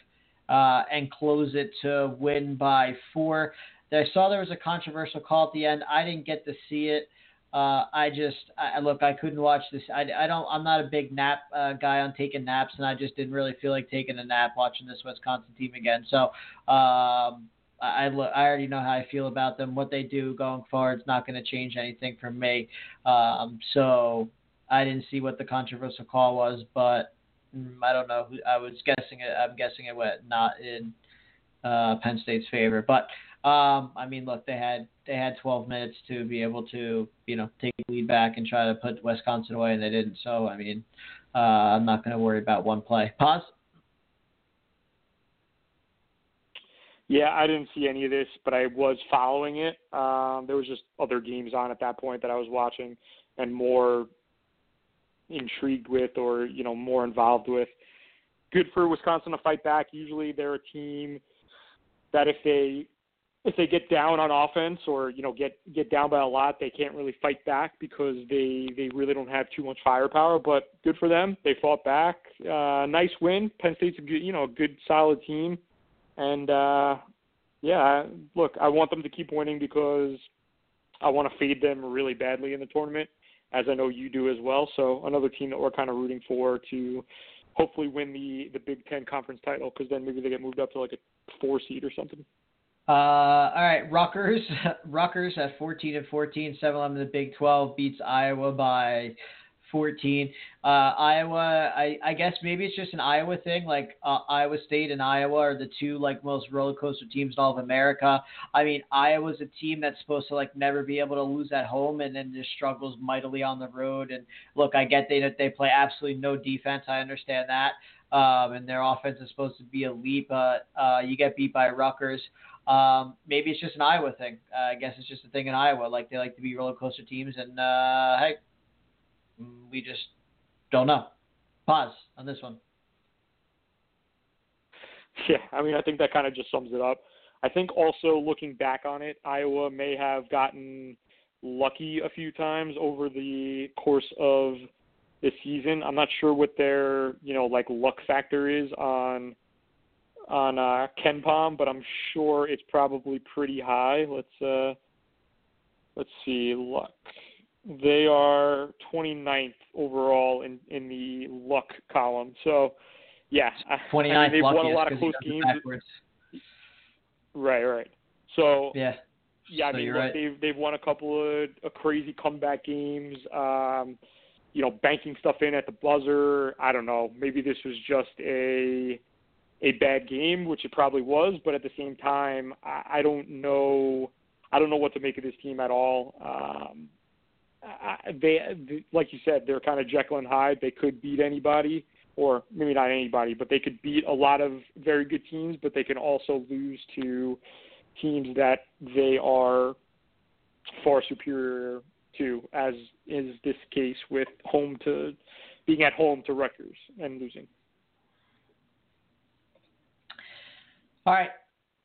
uh, and close it to win by four. I saw there was a controversial call at the end. I didn't get to see it. Uh, I just I, look. I couldn't watch this. I, I don't. I'm not a big nap uh, guy on taking naps, and I just didn't really feel like taking a nap watching this Wisconsin team again. So um, I look. I already know how I feel about them. What they do going forward is not going to change anything for me. Um, so I didn't see what the controversial call was, but I don't know. I was guessing it. I'm guessing it went not in uh, Penn State's favor, but. Um, I mean, look, they had they had 12 minutes to be able to, you know, take lead back and try to put Wisconsin away, and they didn't. So, I mean, uh, I'm not going to worry about one play. Pause. Yeah, I didn't see any of this, but I was following it. Um, there was just other games on at that point that I was watching and more intrigued with, or you know, more involved with. Good for Wisconsin to fight back. Usually, they're a team that if they if they get down on offense or you know get get down by a lot, they can't really fight back because they they really don't have too much firepower. But good for them, they fought back. Uh, nice win. Penn State's a good you know a good solid team, and uh, yeah, look, I want them to keep winning because I want to feed them really badly in the tournament, as I know you do as well. So another team that we're kind of rooting for to hopefully win the the Big Ten conference title because then maybe they get moved up to like a four seed or something. Uh, all right, Rutgers. Rutgers at 14 and 14, 7 11 in the Big 12 beats Iowa by 14. Uh, Iowa, I, I guess maybe it's just an Iowa thing. Like uh, Iowa State and Iowa are the two like most roller coaster teams in all of America. I mean, Iowa's a team that's supposed to like never be able to lose at home and then just struggles mightily on the road. And look, I get they that they play absolutely no defense. I understand that. Um, and their offense is supposed to be elite, but uh, you get beat by Rutgers. Um, maybe it's just an Iowa thing. Uh, I guess it's just a thing in Iowa. Like they like to be roller coaster teams, and uh, hey, we just don't know. Pause on this one. Yeah, I mean, I think that kind of just sums it up. I think also looking back on it, Iowa may have gotten lucky a few times over the course of the season. I'm not sure what their, you know, like luck factor is on on uh, KenPom, but I'm sure it's probably pretty high. Let's uh, let's see, luck. They are 29th overall in in the luck column. So, yeah, I- I 29th mean, they've won a lot of close games. backwards. Right, right. So, Yeah. yeah, I So mean, look, right. they've they've won a couple of, of crazy comeback games. Um, you know, banking stuff in at the buzzer. I don't know. Maybe this was just a a bad game, which it probably was. But at the same time, I, I don't know. I don't know what to make of this team at all. Um, They, they, like you said, they're kind of Jekyll and Hyde. They could beat anybody, or maybe not anybody, but they could beat a lot of very good teams. But they can also lose to teams that they are far superior to, as is this case with home to being at home to Rutgers and losing. All right.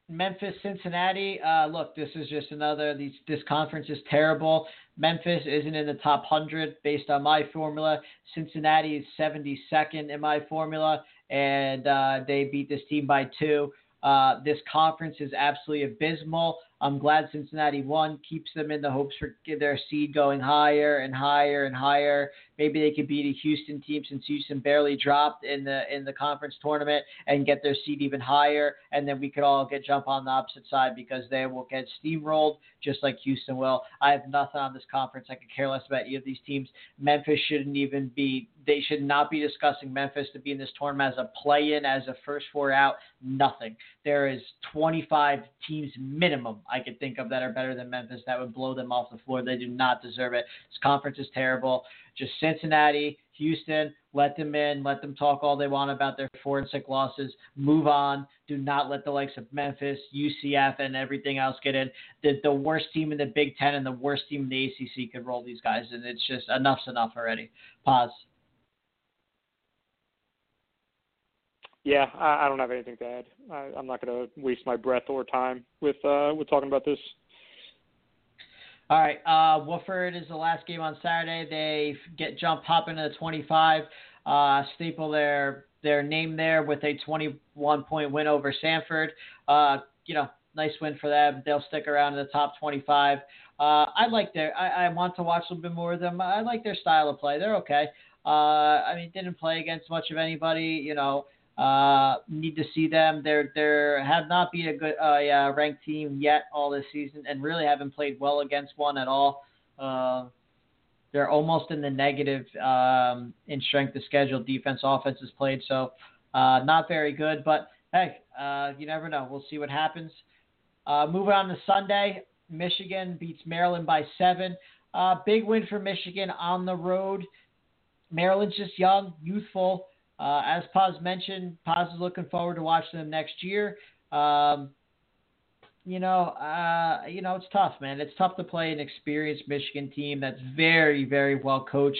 Memphis, Cincinnati. Uh, look, this is just another. These this conference is terrible. Memphis isn't in the top hundred based on my formula. Cincinnati is 72nd in my formula, and uh, they beat this team by two. Uh, this conference is absolutely abysmal. I'm glad Cincinnati won, keeps them in the hopes for their seed going higher and higher and higher. Maybe they could beat a Houston team since Houston barely dropped in the in the conference tournament and get their seed even higher, and then we could all get jump on the opposite side because they will get steamrolled just like Houston will. I have nothing on this conference. I could care less about any of these teams. Memphis shouldn't even be. They should not be discussing Memphis to be in this tournament as a play-in, as a first four out. Nothing. There is 25 teams minimum I could think of that are better than Memphis that would blow them off the floor. They do not deserve it. This conference is terrible. Just Cincinnati, Houston, let them in, let them talk all they want about their four and six losses. Move on. Do not let the likes of Memphis, UCF, and everything else get in. The, the worst team in the Big Ten and the worst team in the ACC could roll these guys, and it's just enough's enough already. Pause. Yeah, I, I don't have anything to add. I, I'm not going to waste my breath or time with uh, with talking about this. All right, uh, is the last game on Saturday. They get jump hop into the 25, uh, staple their their name there with a 21 point win over Sanford. Uh, you know, nice win for them. They'll stick around in the top 25. Uh, I like their. I, I want to watch a little bit more of them. I like their style of play. They're okay. Uh, I mean, didn't play against much of anybody. You know, uh, need to see them. They're they're have not been a good uh, yeah, ranked team yet all this season, and really haven't played well against one at all. Uh, they're almost in the negative um, in strength of schedule. Defense, offense is played, so uh, not very good. But hey, uh, you never know. We'll see what happens. Uh, moving on to Sunday, Michigan beats Maryland by seven. Uh, big win for Michigan on the road. Maryland's just young, youthful. Uh, as Paz mentioned, Paz is looking forward to watching them next year. Um, you know, uh, you know, it's tough, man. It's tough to play an experienced Michigan team that's very, very well coached,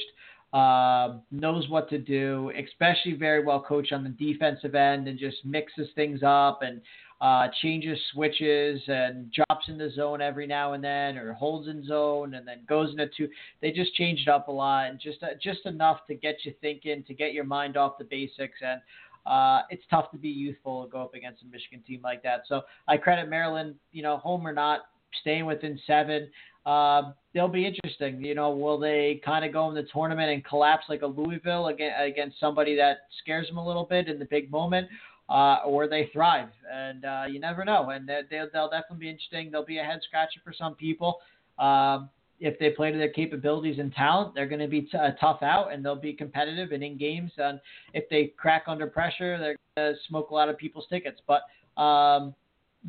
uh, knows what to do, especially very well coached on the defensive end, and just mixes things up and uh, changes switches and drops in the zone every now and then, or holds in zone and then goes into two. They just changed up a lot and just uh, just enough to get you thinking, to get your mind off the basics. And uh, it's tough to be youthful to go up against a Michigan team like that. So I credit Maryland, you know, home or not, staying within seven. Uh, they'll be interesting. You know, will they kind of go in the tournament and collapse like a Louisville against, against somebody that scares them a little bit in the big moment? Uh, or they thrive. And uh, you never know. And they, they'll, they'll definitely be interesting. They'll be a head scratcher for some people. Um, if they play to their capabilities and talent, they're going to be t- a tough out and they'll be competitive and in games. And if they crack under pressure, they're going to smoke a lot of people's tickets. But um,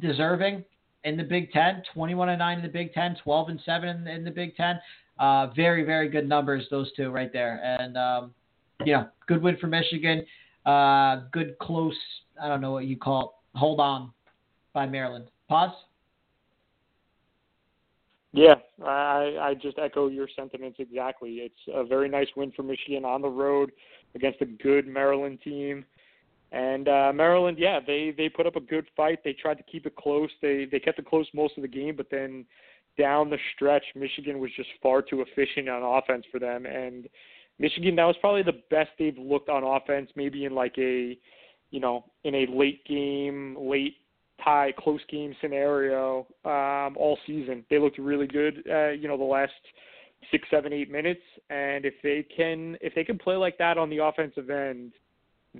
deserving in the Big Ten, 21 and 9 in the Big Ten, 12 and 7 in, in the Big Ten. Uh, very, very good numbers, those two right there. And, um, you know, good win for Michigan. Uh, good close I don't know what you call it. Hold on by Maryland. Pause. Yeah, I I just echo your sentiments exactly. It's a very nice win for Michigan on the road against a good Maryland team. And uh, Maryland, yeah, they they put up a good fight. They tried to keep it close. They they kept it close most of the game, but then down the stretch, Michigan was just far too efficient on offense for them. And Michigan, that was probably the best they've looked on offense, maybe in like a you know, in a late game, late tie close game scenario um, all season. They looked really good, uh, you know, the last six, seven, eight minutes. And if they can, if they can play like that on the offensive end,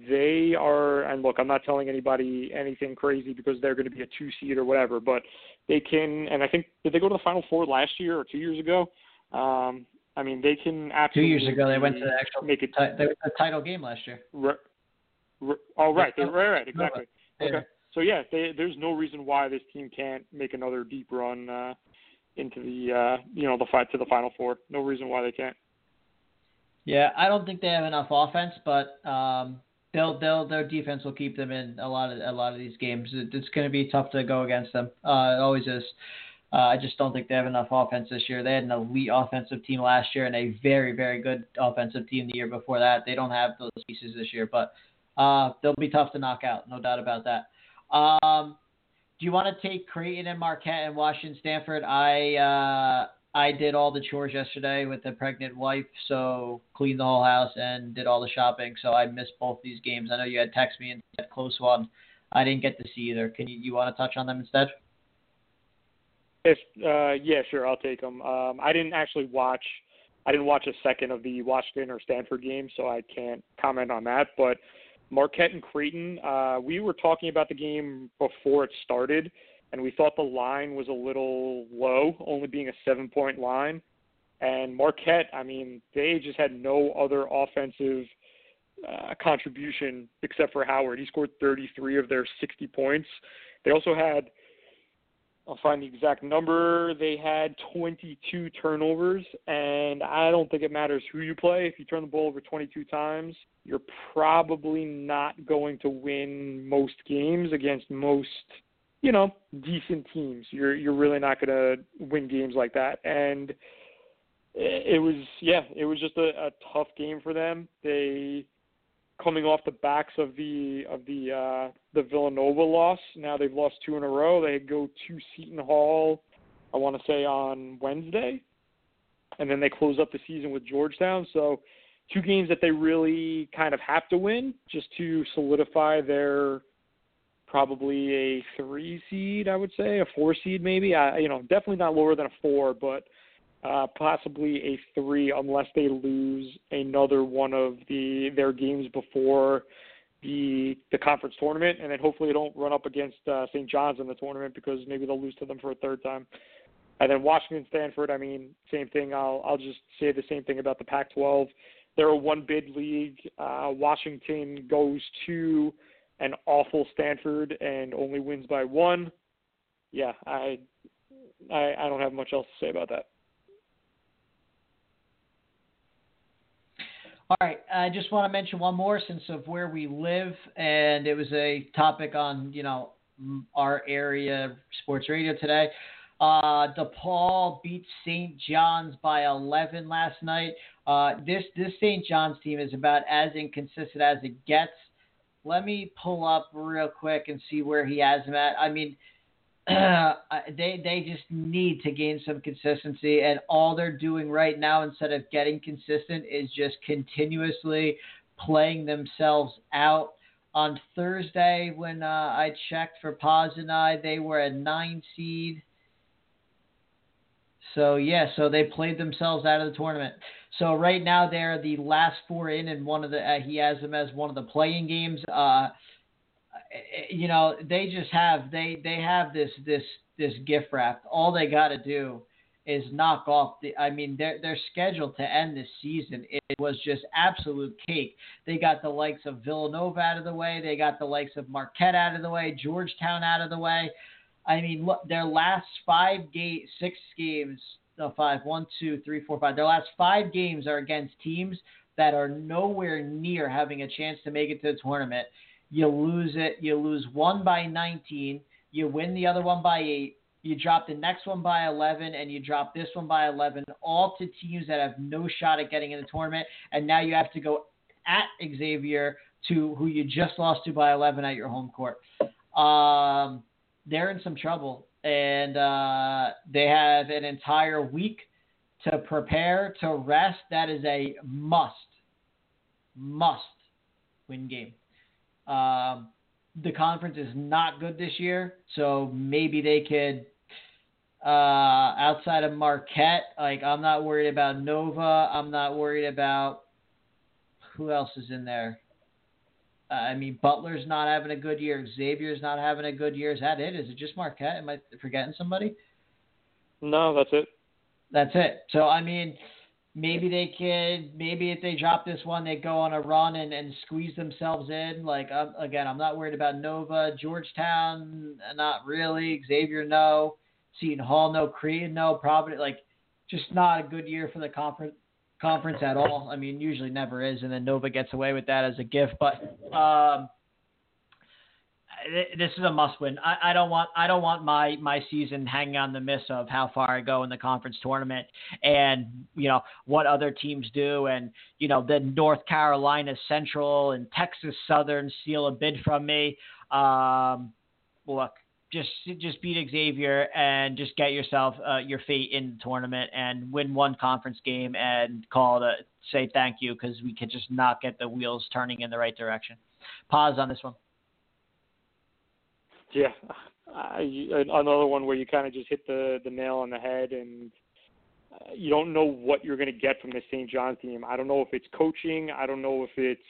they are. And look, I'm not telling anybody anything crazy because they're going to be a two seed or whatever, but they can. And I think did they go to the Final Four last year or two years ago? Um, I mean, they can Two absolutely years ago, they went to the actual make it. ti- they were the title game last year. Right, oh, right, they, right, right, exactly. Yeah. Okay. So yeah, they, there's no reason why this team can't make another deep run uh, into the uh, you know the fight to the final four. No reason why they can't. Yeah, I don't think they have enough offense, but um, they'll they'll their defense will keep them in a lot of a lot of these games. It, it's going to be tough to go against them. Uh, it always is. Uh, I just don't think they have enough offense this year. They had an elite offensive team last year and a very very good offensive team the year before that. They don't have those pieces this year, but uh, they'll be tough to knock out, no doubt about that. Um, do you want to take Creighton and Marquette and Washington Stanford? I uh, I did all the chores yesterday with the pregnant wife, so cleaned the whole house and did all the shopping. So I missed both these games. I know you had texted me and said close one. I didn't get to see either. Can you you want to touch on them instead? If uh, yeah, sure, I'll take them. Um, I didn't actually watch. I didn't watch a second of the Washington or Stanford game, so I can't comment on that. But Marquette and Creighton, uh, we were talking about the game before it started, and we thought the line was a little low, only being a seven-point line. And Marquette, I mean, they just had no other offensive uh, contribution except for Howard. He scored 33 of their 60 points. They also had I'll find the exact number. They had 22 turnovers, and I don't think it matters who you play. If you turn the ball over 22 times, you're probably not going to win most games against most, you know, decent teams. You're you're really not going to win games like that. And it was yeah, it was just a, a tough game for them. They coming off the backs of the of the uh, the Villanova loss. Now they've lost two in a row. They go to Seton Hall, I want to say on Wednesday, and then they close up the season with Georgetown. So two games that they really kind of have to win just to solidify their probably a three seed, I would say, a four seed maybe. I you know definitely not lower than a four, but uh, possibly a three unless they lose another one of the their games before the the conference tournament, and then hopefully they don't run up against uh, St. John's in the tournament because maybe they'll lose to them for a third time. And then Washington, Stanford, I mean, same thing. I'll I'll just say the same thing about the Pac-12. They're a one bid league. Uh, Washington goes to an awful Stanford and only wins by one. Yeah, I I, I don't have much else to say about that. All right, I just want to mention one more since of where we live, and it was a topic on you know our area sports radio today. Uh, DePaul beat St. John's by 11 last night. Uh, this this St. John's team is about as inconsistent as it gets. Let me pull up real quick and see where he has them at. I mean, they they just need to gain some consistency, and all they're doing right now instead of getting consistent is just continuously playing themselves out. On Thursday, when uh, I checked for Paz and I, they were a nine seed. So yeah, so they played themselves out of the tournament. So right now they're the last four in, and one of the uh, he has them as one of the playing games. Uh, you know they just have they they have this this this gift wrap. All they got to do is knock off the. I mean, they're they're scheduled to end this season. It was just absolute cake. They got the likes of Villanova out of the way. They got the likes of Marquette out of the way. Georgetown out of the way. I mean, look, their last five game, six games, five, one, two, three, four, five. Their last five games are against teams that are nowhere near having a chance to make it to the tournament. You lose it. You lose one by 19. You win the other one by eight. You drop the next one by 11, and you drop this one by 11, all to teams that have no shot at getting in the tournament. And now you have to go at Xavier to who you just lost to by 11 at your home court. Um, they're in some trouble, and uh, they have an entire week to prepare to rest. That is a must, must win game. Um, the conference is not good this year, so maybe they could. Uh, outside of Marquette, like I'm not worried about Nova. I'm not worried about who else is in there. Uh, I mean, Butler's not having a good year. Xavier's not having a good year. Is that it? Is it just Marquette? Am I forgetting somebody? No, that's it. That's it. So I mean, maybe they could. Maybe if they drop this one, they go on a run and, and squeeze themselves in. Like um, again, I'm not worried about Nova, Georgetown, not really. Xavier, no. Seton Hall, no. Creighton, no. Providence, like just not a good year for the conference conference at all. I mean, usually never is, and then Nova gets away with that as a gift. But um, this is a must-win. I, I don't want I don't want my my season hanging on the miss of how far I go in the conference tournament, and you know what other teams do, and you know the North Carolina Central and Texas Southern steal a bid from me. Um, look, just just beat Xavier and just get yourself uh, your fate in the tournament and win one conference game and call to say thank you because we could just not get the wheels turning in the right direction. Pause on this one. Yeah, I, another one where you kind of just hit the the nail on the head and. Uh, you don't know what you're going to get from the St. John's team. I don't know if it's coaching. I don't know if it's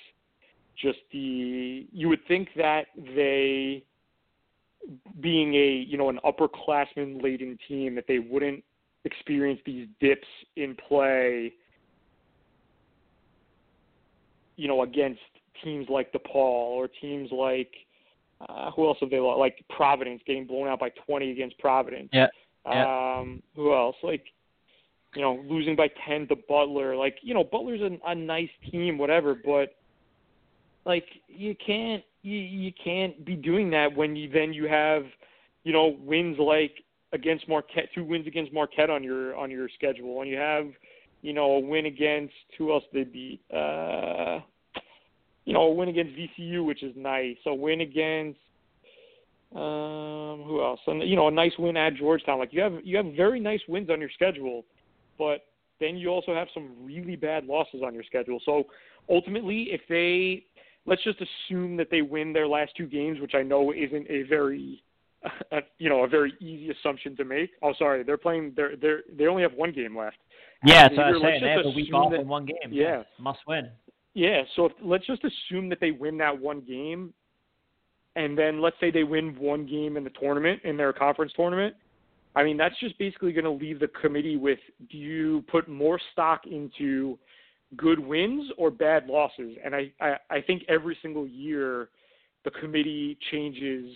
just the. You would think that they being a you know an upperclassman laden team that they wouldn't experience these dips in play you know against teams like DePaul or teams like uh, who else have they lost? like Providence getting blown out by 20 against Providence. Yeah. yeah. Um, who else? Like you know losing by 10 to Butler. Like you know Butler's a, a nice team, whatever, but like you can't you you can't be doing that when you then you have you know wins like against Marquette, two wins against Marquette on your on your schedule, and you have you know a win against who else they beat. Uh, you know, a win against VCU, which is nice. A win against um, who else? And you know, a nice win at Georgetown. Like you have you have very nice wins on your schedule, but then you also have some really bad losses on your schedule. So ultimately, if they let's just assume that they win their last two games, which I know isn't a very a, you know a very easy assumption to make. Oh, sorry, they're playing. They're they they only have one game left. Yeah, so I was saying they have a week off that, in one game. Yeah, must win. Yeah, so if, let's just assume that they win that one game, and then let's say they win one game in the tournament in their conference tournament. I mean, that's just basically going to leave the committee with: Do you put more stock into good wins or bad losses. And I, I, I think every single year the committee changes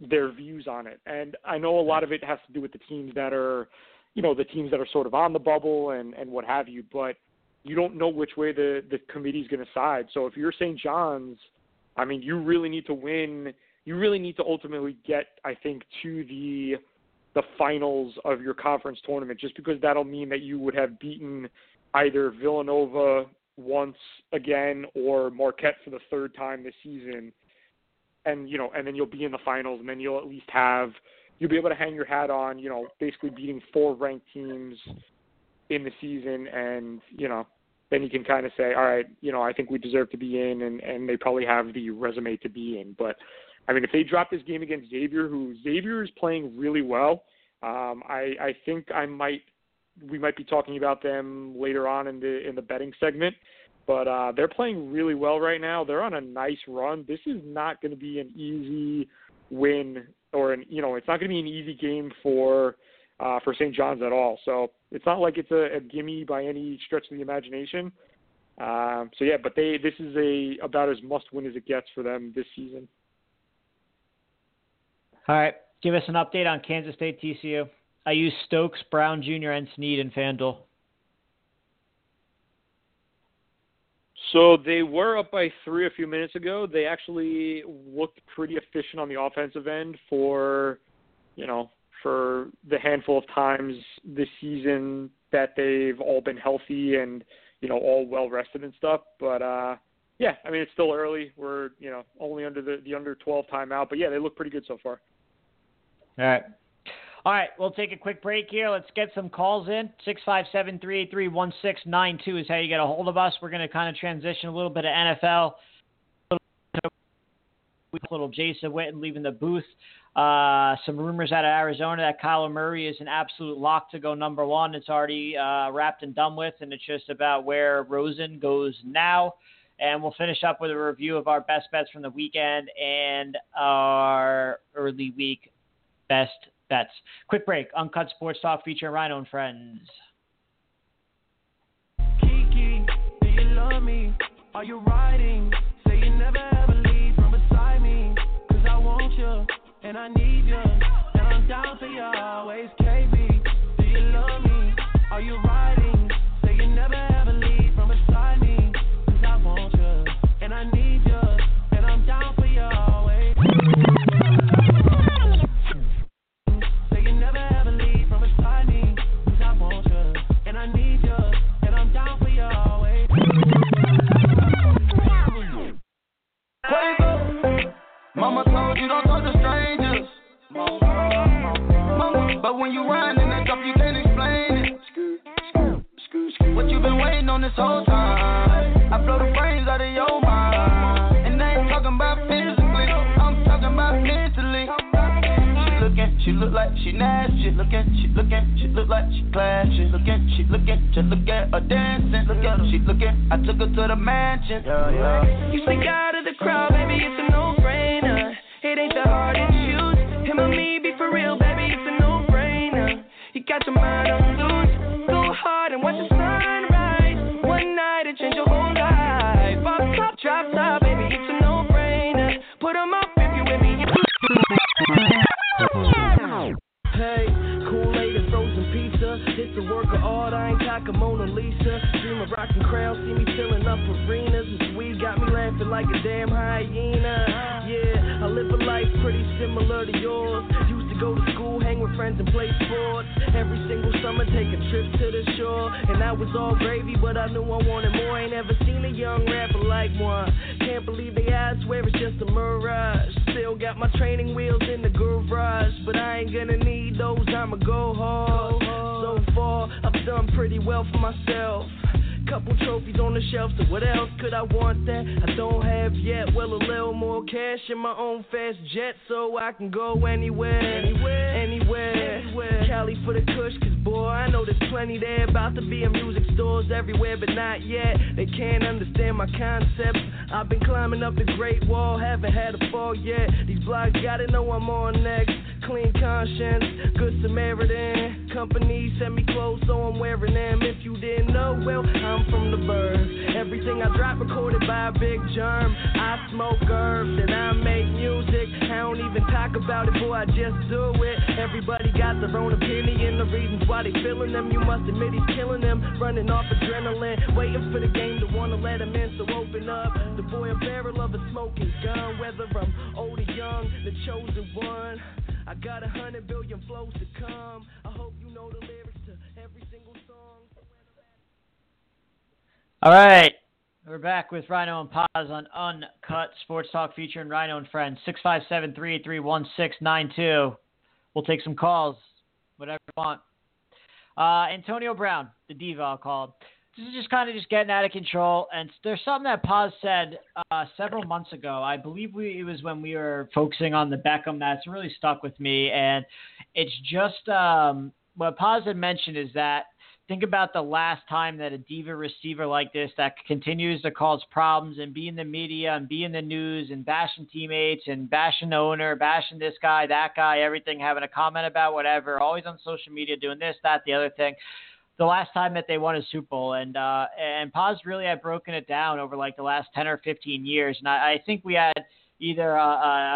their views on it. And I know a lot of it has to do with the teams that are, you know, the teams that are sort of on the bubble and, and what have you, but you don't know which way the, the committee's going to side. So if you're St. John's, I mean, you really need to win. You really need to ultimately get, I think, to the the finals of your conference tournament, just because that'll mean that you would have beaten either Villanova once again or Marquette for the third time this season. And you know, and then you'll be in the finals, and then you'll at least have you'll be able to hang your hat on, you know, basically beating four ranked teams in the season, and you know, then you can kind of say, all right, you know, I think we deserve to be in, and and they probably have the resume to be in. But I mean, if they drop this game against Xavier, who Xavier is playing really well, um, I I think I might we might be talking about them later on in the in the betting segment. But uh, they're playing really well right now. They're on a nice run. This is not going to be an easy win, or an, you know, it's not going to be an easy game for uh, for St. John's at all. So it's not like it's a, a gimme by any stretch of the imagination. Um, so yeah, but they this is a about as must win as it gets for them this season. All right, give us an update on Kansas State TCU. I use Stokes, Brown Jr., and Snead in FanDuel. So they were up by three a few minutes ago. They actually looked pretty efficient on the offensive end for, you know, for the handful of times this season that they've all been healthy and, you know, all well rested and stuff. But uh yeah, I mean it's still early. We're, you know, only under the the under 12 timeout, but yeah, they look pretty good so far. All right. All right, we'll take a quick break here. Let's get some calls in. 657 383 1692 is how you get a hold of us. We're going to kind of transition a little bit of NFL. Little Jason Witten leaving the booth. Uh, some rumors out of Arizona that Kyler Murray is an absolute lock to go number one. It's already uh, wrapped and done with, and it's just about where Rosen goes now. And we'll finish up with a review of our best bets from the weekend and our early week best bets. Quick break. Uncut Sports Talk featuring Rhino and Friends. Kiki, do you love me? Are you riding? Say you never Cause I want you and I need you. And I'm down for you always, KB. Do you love me? Are you riding? But when you ride in that drop, you can't explain it. What you been waiting on this whole time? I blow the brains out of your mind. And I ain't talking about physically, I'm talking about mentally. She looking, she look like she nasty. Looking, she looking, she look like she class. She looking, she looking, just look at her dancing. Look at her, she looking. I took her to the mansion. Yeah, yeah. You sneak out of the crowd, running off adrenaline, waiting for the game to wanna let him in. So open up, the boy a barrel of a smoking gun. Whether I'm old or young, the chosen one. I got a hundred billion flows to come. I hope you know the lyrics to every single song. All right. We're back with Rhino and Paz on Uncut Sports Talk featuring Rhino and Friends. 657 383 1692. We'll take some calls, whatever you want. Uh, Antonio Brown, the diva I'll call. This is just kind of just getting out of control. And there's something that Paz said uh, several months ago. I believe we, it was when we were focusing on the Beckham that's really stuck with me. And it's just um, what Paz had mentioned is that think about the last time that a diva receiver like this that continues to cause problems and be in the media and be in the news and bashing teammates and bashing the owner, bashing this guy, that guy, everything, having a comment about whatever, always on social media doing this, that, the other thing. The last time that they won a Super Bowl and uh, and Paz really had broken it down over like the last ten or fifteen years, and I, I think we had either a,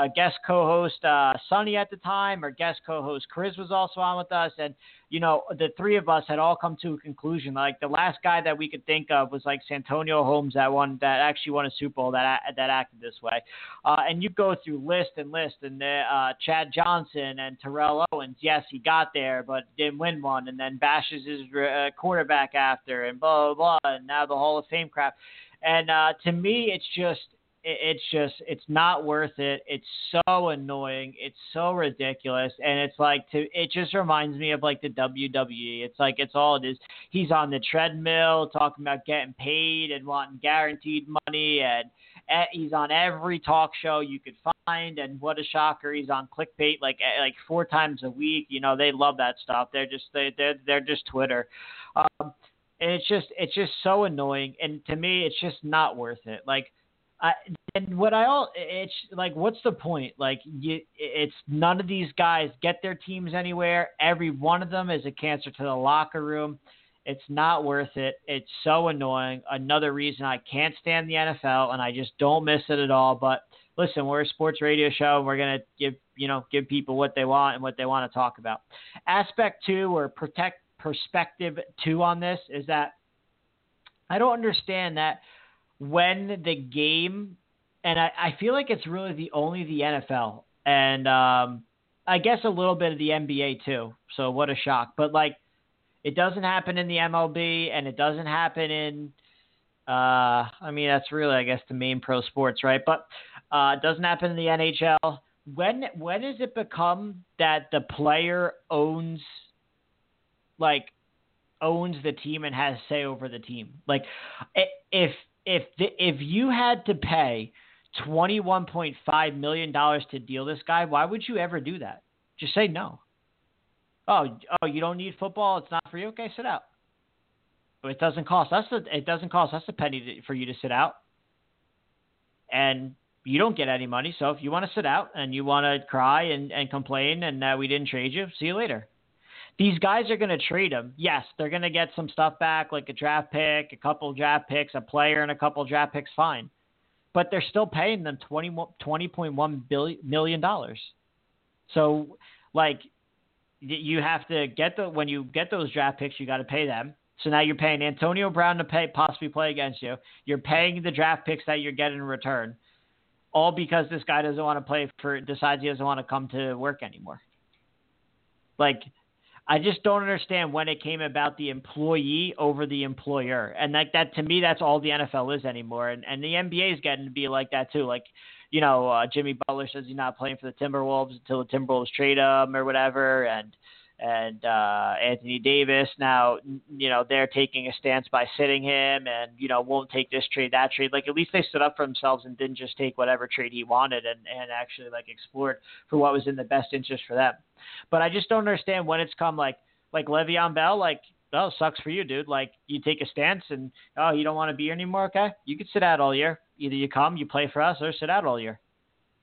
a guest co-host uh, Sonny at the time or guest co-host Chris was also on with us, and you know the three of us had all come to a conclusion. Like the last guy that we could think of was like Santonio Holmes, that one that actually won a Super Bowl that that acted this way. Uh, and you go through list and list, and uh, Chad Johnson and Terrell Owens. Yes, he got there, but didn't win one, and then bashes his uh, quarterback after, and blah blah blah, and now the Hall of Fame crap. And uh, to me, it's just it's just it's not worth it. It's so annoying. It's so ridiculous, and it's like to it just reminds me of like the WWE. It's like it's all it is. He's on the treadmill talking about getting paid and wanting guaranteed money, and e- he's on every talk show you could find, and what a shocker, he's on clickbait like eh, like four times a week. You know, they love that stuff. They're just they they're they're just Twitter. Um, and it's just it's just so annoying, and to me, it's just not worth it. Like I, and what I all it's like, what's the point? Like, you, it's none of these guys get their teams anywhere. Every one of them is a cancer to the locker room. It's not worth it. It's so annoying. Another reason I can't stand the NFL, and I just don't miss it at all. But listen, we're a sports radio show, and we're gonna give you know give people what they want and what they want to talk about. Aspect two or protect perspective two on this is that I don't understand that when the game, and I, I feel like it's really the only the NFL and um, I guess a little bit of the NBA too. So what a shock! But like, it doesn't happen in the MLB, and it doesn't happen in. Uh, I mean, that's really, I guess, the main pro sports, right? But uh, it doesn't happen in the NHL. When when does it become that the player owns, like, owns the team and has say over the team? Like, if if the, if you had to pay twenty one point five million dollars to deal this guy, why would you ever do that? Just say no. Oh, oh, you don't need football. It's not for you. Okay, sit out. It doesn't cost us. A, it doesn't cost us a penny to, for you to sit out. And you don't get any money. So if you want to sit out and you want to cry and, and complain and uh, we didn't trade you, see you later. These guys are going to trade him. Yes, they're going to get some stuff back, like a draft pick, a couple draft picks, a player, and a couple draft picks. Fine, but they're still paying them 20, $20.1 billion million dollars. So, like, you have to get the when you get those draft picks, you got to pay them. So now you're paying Antonio Brown to pay possibly play against you. You're paying the draft picks that you're getting in return, all because this guy doesn't want to play for decides he doesn't want to come to work anymore. Like I just don't understand when it came about the employee over the employer. And like that to me that's all the NFL is anymore. And and the NBA is getting to be like that too. Like, you know, uh, Jimmy Butler says he's not playing for the Timberwolves until the Timberwolves trade him or whatever and and uh, Anthony Davis. Now, you know, they're taking a stance by sitting him and, you know, won't take this trade, that trade. Like, at least they stood up for themselves and didn't just take whatever trade he wanted and, and actually, like, explored for what was in the best interest for them. But I just don't understand when it's come, like, like Le'Veon Bell, like, oh, sucks for you, dude. Like, you take a stance and, oh, you don't want to be here anymore? Okay. You can sit out all year. Either you come, you play for us, or sit out all year.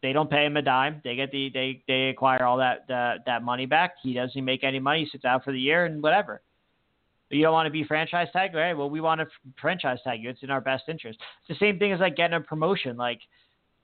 They don't pay him a dime. They get the they they acquire all that uh, that money back. He doesn't make any money. He sits out for the year and whatever. You don't want to be franchise tag, right? Well, we want to franchise tag you. It's in our best interest. It's the same thing as like getting a promotion. Like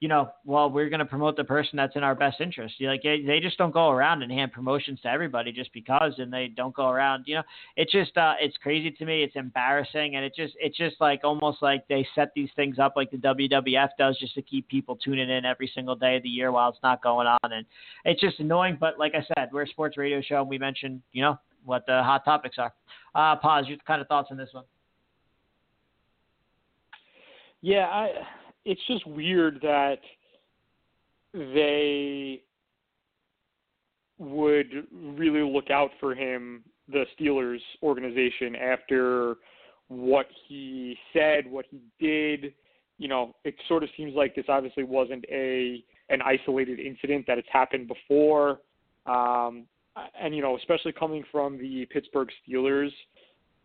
you know, well, we're going to promote the person that's in our best interest. You like they just don't go around and hand promotions to everybody just because, and they don't go around. You know, it's just uh, it's crazy to me. It's embarrassing, and it just it's just like almost like they set these things up like the WWF does just to keep people tuning in every single day of the year while it's not going on, and it's just annoying. But like I said, we're a sports radio show, and we mentioned you know what the hot topics are. Uh, pause. Your kind of thoughts on this one? Yeah, I it's just weird that they would really look out for him, the Steelers organization, after what he said, what he did. You know, it sort of seems like this obviously wasn't a an isolated incident that it's happened before. Um, and you know, especially coming from the Pittsburgh Steelers,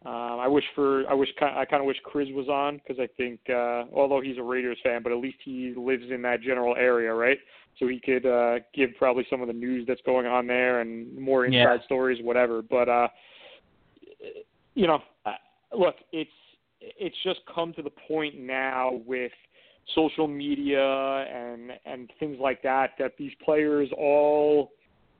um, I wish for I wish I kind of wish Chris was on because I think uh, although he's a Raiders fan, but at least he lives in that general area, right? So he could uh, give probably some of the news that's going on there and more inside Yeah. stories, whatever. But uh, you know, uh, look, it's it's just come to the point now with social media and and things like that that these players all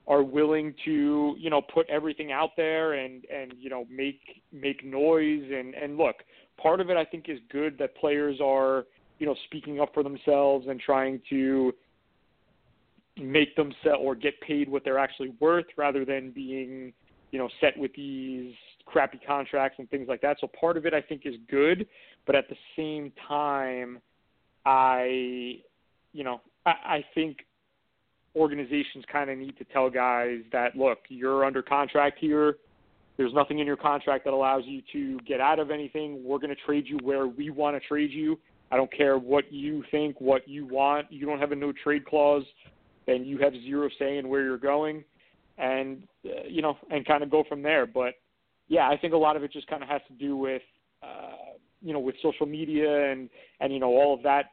are willing to you know put everything out there and and you know make make noise. And and look part of it i think is good that players are you know speaking up for themselves and trying to make themselves or get paid what they're actually worth rather than being you know set with these crappy contracts and things like that. So part of it i think is good. But at the same time i you know i, I think organizations kind of need to tell guys that look, you're under contract here. There's nothing in your contract that allows you to get out of anything. We're going to trade you where we want to trade you. I don't care what you think, what you want. You don't have a no trade clause, and you have zero say in where you're going, and uh, you know, and kind of go from there. But yeah, I think a lot of it just kind of has to do with uh, you know with social media and and you know all of that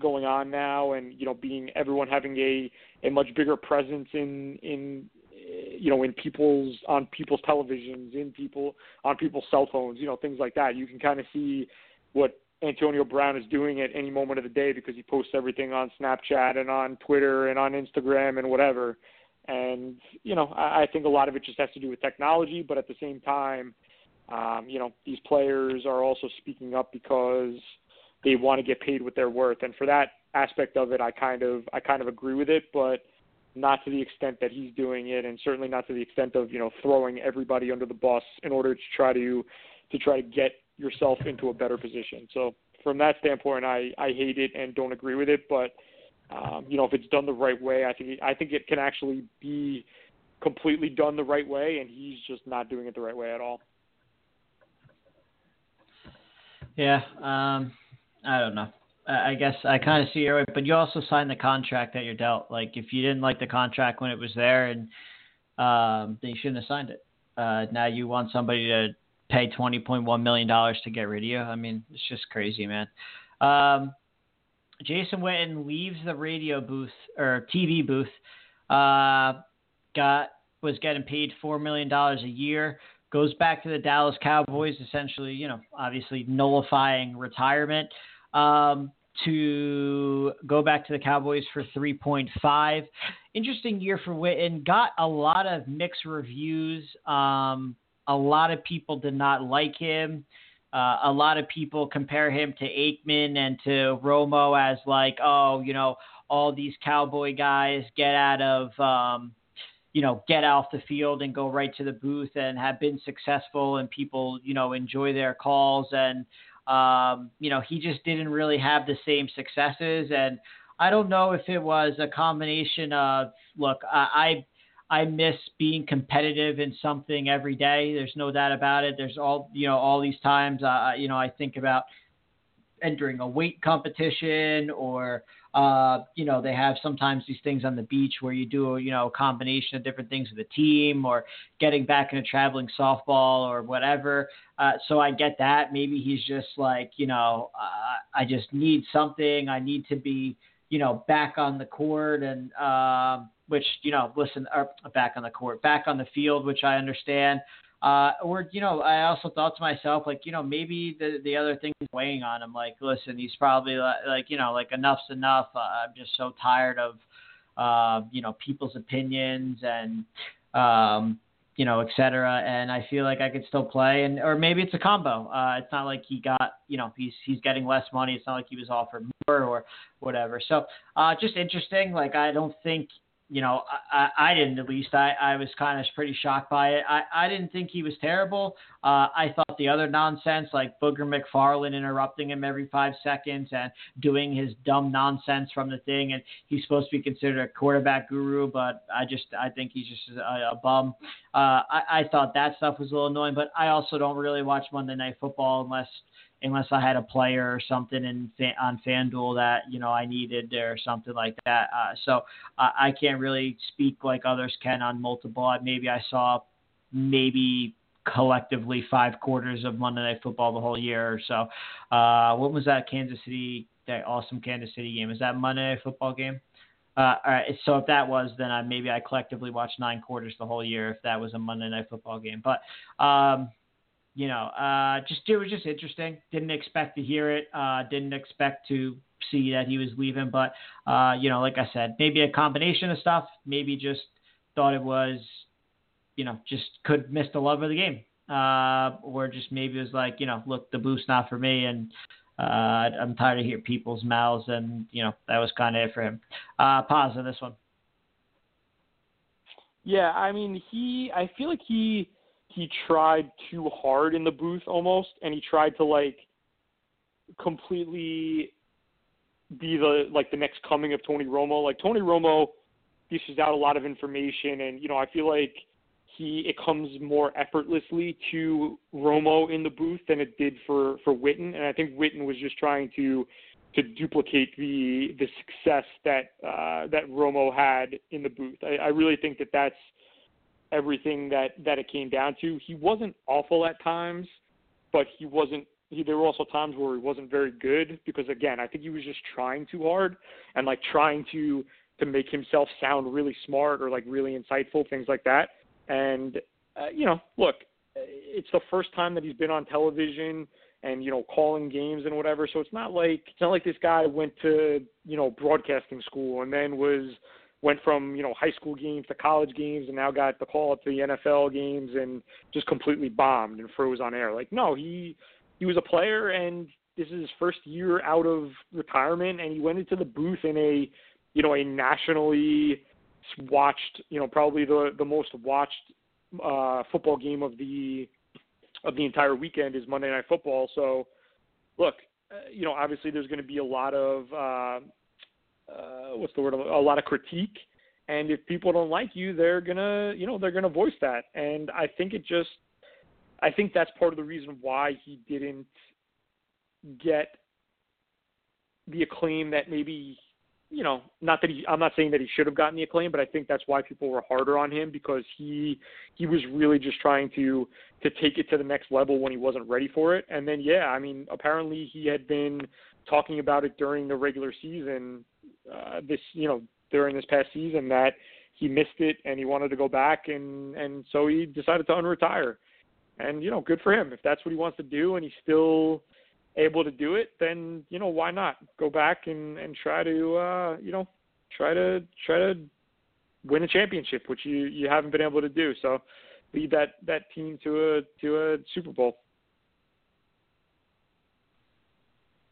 going on now, and you know being everyone having a a much bigger presence in in you know in people's on people's televisions, in people on people's cell phones, you know things like that. You can kind of see what Antonio Brown is doing at any moment of the day because he posts everything on Snapchat and on Twitter and on Instagram and whatever. And you know, I, I think a lot of it just has to do with technology, but at the same time, um, you know, these players are also speaking up because they want to get paid what they're worth. And for that aspect of it, I kind of I kind of agree with it, but not to the extent that he's doing it, and certainly not to the extent of you know throwing everybody under the bus in order to try to to try to get yourself into a better position. So from that standpoint, I I hate it and don't agree with it. But um, you know, if it's done the right way, I think I think it can actually be completely done the right way, and he's just not doing it the right way at all. Yeah, um, I don't know. I guess I kind of see your way, but you also signed the contract that you're dealt. Like, if you didn't like the contract when it was there, and um, then you shouldn't have signed it. Uh, now you want somebody to pay twenty point one million dollars to get rid of you. I mean, it's just crazy, man. Um, Jason Witten leaves the radio booth or TV booth. Uh, got was getting paid four million dollars a year. Goes back to the Dallas Cowboys, essentially, you know, obviously nullifying retirement. Um, to go back to the Cowboys for 3.5. Interesting year for Witten. Got a lot of mixed reviews. Um, a lot of people did not like him. Uh, a lot of people compare him to Aikman and to Romo as like, oh, you know, all these cowboy guys get out of, um, you know, get off the field and go right to the booth and have been successful and people, you know, enjoy their calls. And, um, you know, he just didn't really have the same successes. And I don't know if it was a combination of, look, I, I I miss being competitive in something every day. There's no doubt about it. There's all you know all these times. Uh, you know I think about entering a weight competition or uh, you know they have sometimes these things on the beach where you do you know a combination of different things with a team or getting back into traveling softball or whatever. Uh, so I get that. Maybe he's just like you know uh, I just need something. I need to be you know back on the court and. Um, which you know, listen, or back on the court, back on the field, which I understand. Uh, or you know, I also thought to myself, like, you know, maybe the the other thing is weighing on him. Like, listen, he's probably like, like you know, like enough's enough. Uh, I'm just so tired of, uh, you know, people's opinions and, um, you know, et cetera. And I feel like I could still play, and or maybe it's a combo. Uh, it's not like he got, you know, he's he's getting less money. It's not like he was offered more or whatever. So, uh, just interesting. Like, I don't think you know, I, I didn't at least. I, I was kind of pretty shocked by it. I, I didn't think he was terrible. Uh, I thought the other nonsense, like Booger McFarland interrupting him every five seconds and doing his dumb nonsense from the thing, and he's supposed to be considered a quarterback guru, but I just I think he's just a, a bum. Uh, I, I thought that stuff was a little annoying, but I also don't really watch Monday Night Football unless – unless I had a player or something in on FanDuel that you know I needed or something like that. Uh, so uh, I can't really speak like others can on multiple. Maybe I saw maybe collectively five quarters of Monday Night Football the whole year or so. Uh, what was that Kansas City? That awesome Kansas City game. Is that Monday Night Football game? Uh, all right. So if that was, then I, maybe I collectively watched nine quarters the whole year. If that was a Monday Night Football game, but um, you know, uh, just it was just interesting. Didn't expect to hear it. Uh, didn't expect to see that he was leaving. But uh, you know, like I said, maybe a combination of stuff. Maybe just thought it was, you know, just could miss the love of the game, uh, or just maybe it was like, you know, look, the boost not for me, and uh, I'm tired of hearing people's mouths, and you know, that was kind of it for him. Uh, Paz on this one. Yeah, I mean, he. I feel like he he tried too hard in the booth almost, and he tried to like completely be the like the next coming of Tony Romo. Like Tony Romo dishes out a lot of information, and you know I feel like he it comes more effortlessly to Romo in the booth than it did for for Witten, and I think Witten was just trying to to duplicate the the success that uh, that Romo had in the booth. I, I really think that that's everything that that it came down to. He wasn't awful at times, but he wasn't. He, there were also times where he wasn't very good because again, I think he was just trying too hard and like trying to to make himself sound really smart or like really insightful, things like that. And uh, you know, look, it's the first time that he's been on television and you know calling games and whatever. So it's not like it's not like this guy went to you know broadcasting school and then was went from you know high school games to college games and now got the call up to the NFL games and just completely bombed and froze on air. Like no, he he was a player and this is his first year out of retirement and he went into the booth in a you know a nationally watched you know probably the the most watched uh football game of the of the entire weekend is Monday Night Football. So, look, uh, you know, obviously there's going to be a lot of uh, uh, what's the word? A lot of critique, and if people don't like you, they're gonna, you know, they're gonna voice that. And I think it just, I think that's part of the reason why he didn't get the acclaim that maybe you know, not that he, I'm not saying that he should have gotten the acclaim, but I think that's why people were harder on him because he, he was really just trying to, to take it to the next level when he wasn't ready for it. And then, yeah, I mean, apparently he had been talking about it during the regular season, uh, this, you know, during this past season that he missed it and he wanted to go back and, and so he decided to unretire. And, you know, good for him. If that's what he wants to do and he's still, able to do it, then you know why not go back and and try to uh, you know try to try to win a championship, which you you haven't been able to do. So lead that that team to a to a Super Bowl.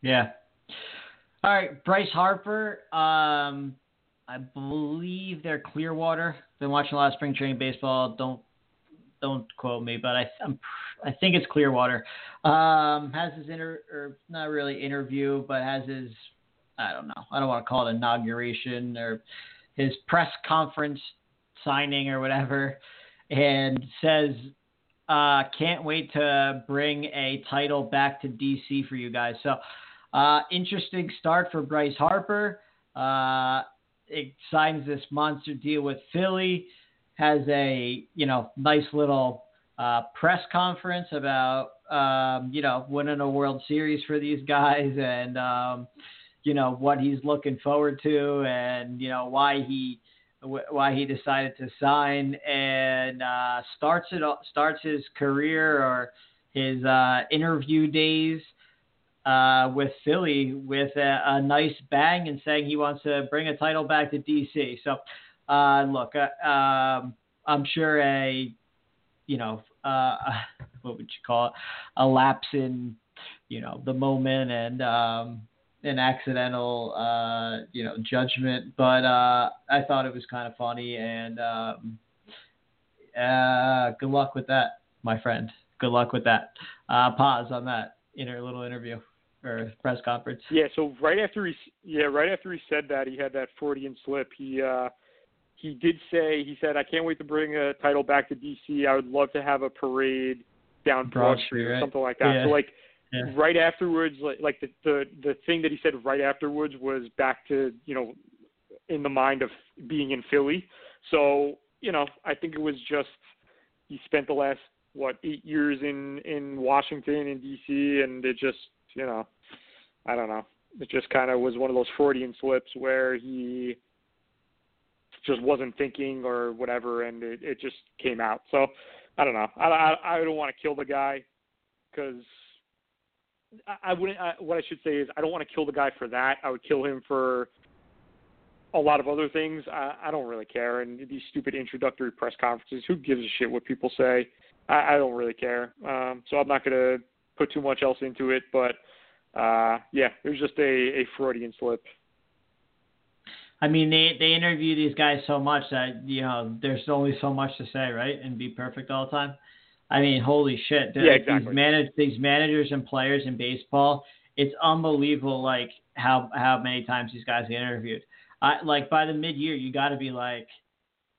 Yeah. All right, Bryce Harper. Um, I believe they're Clearwater. Been watching a lot of spring training baseball. Don't don't quote me, but I I'm, I think it's Clearwater. Um, has his inter or not really interview, but has his I don't know. I don't want to call it inauguration or his press conference signing or whatever, and says, uh, "Can't wait to bring a title back to DC for you guys." So, uh, interesting start for Bryce Harper. Uh, it signs this monster deal with Philly has a you know nice little uh, press conference about um, you know winning a World Series for these guys and um, you know what he's looking forward to and you know why he why he decided to sign and uh, starts it starts his career or his uh, interview days uh, with Philly with a, a, nice bang and saying he wants to bring a title back to DC. So uh, look, uh, um, I'm sure a, you know, uh, what would you call it, a lapse in, you know, the moment and um, an accidental, uh, you know, judgment. But uh, I thought it was kind of funny, and um, good luck with that, my friend. Good luck with that. Paz on that inner little interview or press conference. Yeah. So right after he, yeah, right after he said that, he had that Freudian slip. He uh, he did say he said I can't wait to bring a title back to DC. I would love to have a parade down Broad, Street or right? something like that. Yeah. So like yeah. right afterwards, like like the, the the thing that he said right afterwards was back to you know in the mind of being in Philly. So you know I think it was just he spent the last what eight years in in Washington and DC, and it just you know I don't know. It just kind of was one of those Freudian slips where he just wasn't thinking or whatever, and it, it just came out. So I don't know. I I, I don't want to kill the guy because I, I wouldn't. I, what I should say is I don't want to kill the guy for that. I would kill him for a lot of other things. I, I don't really care. And these stupid introductory press conferences, who gives a shit what people say? I, I don't really care. Um, so I'm not going to put too much else into it. But uh, yeah, it was just a, a Freudian slip. I mean, they they interview these guys so much that you know there's only so much to say, right? And be perfect all the time. I mean, holy shit! Yeah, exactly. These, manage, these managers and players in baseball, it's unbelievable. Like how how many times these guys get interviewed. I, like by the mid year, you got to be like,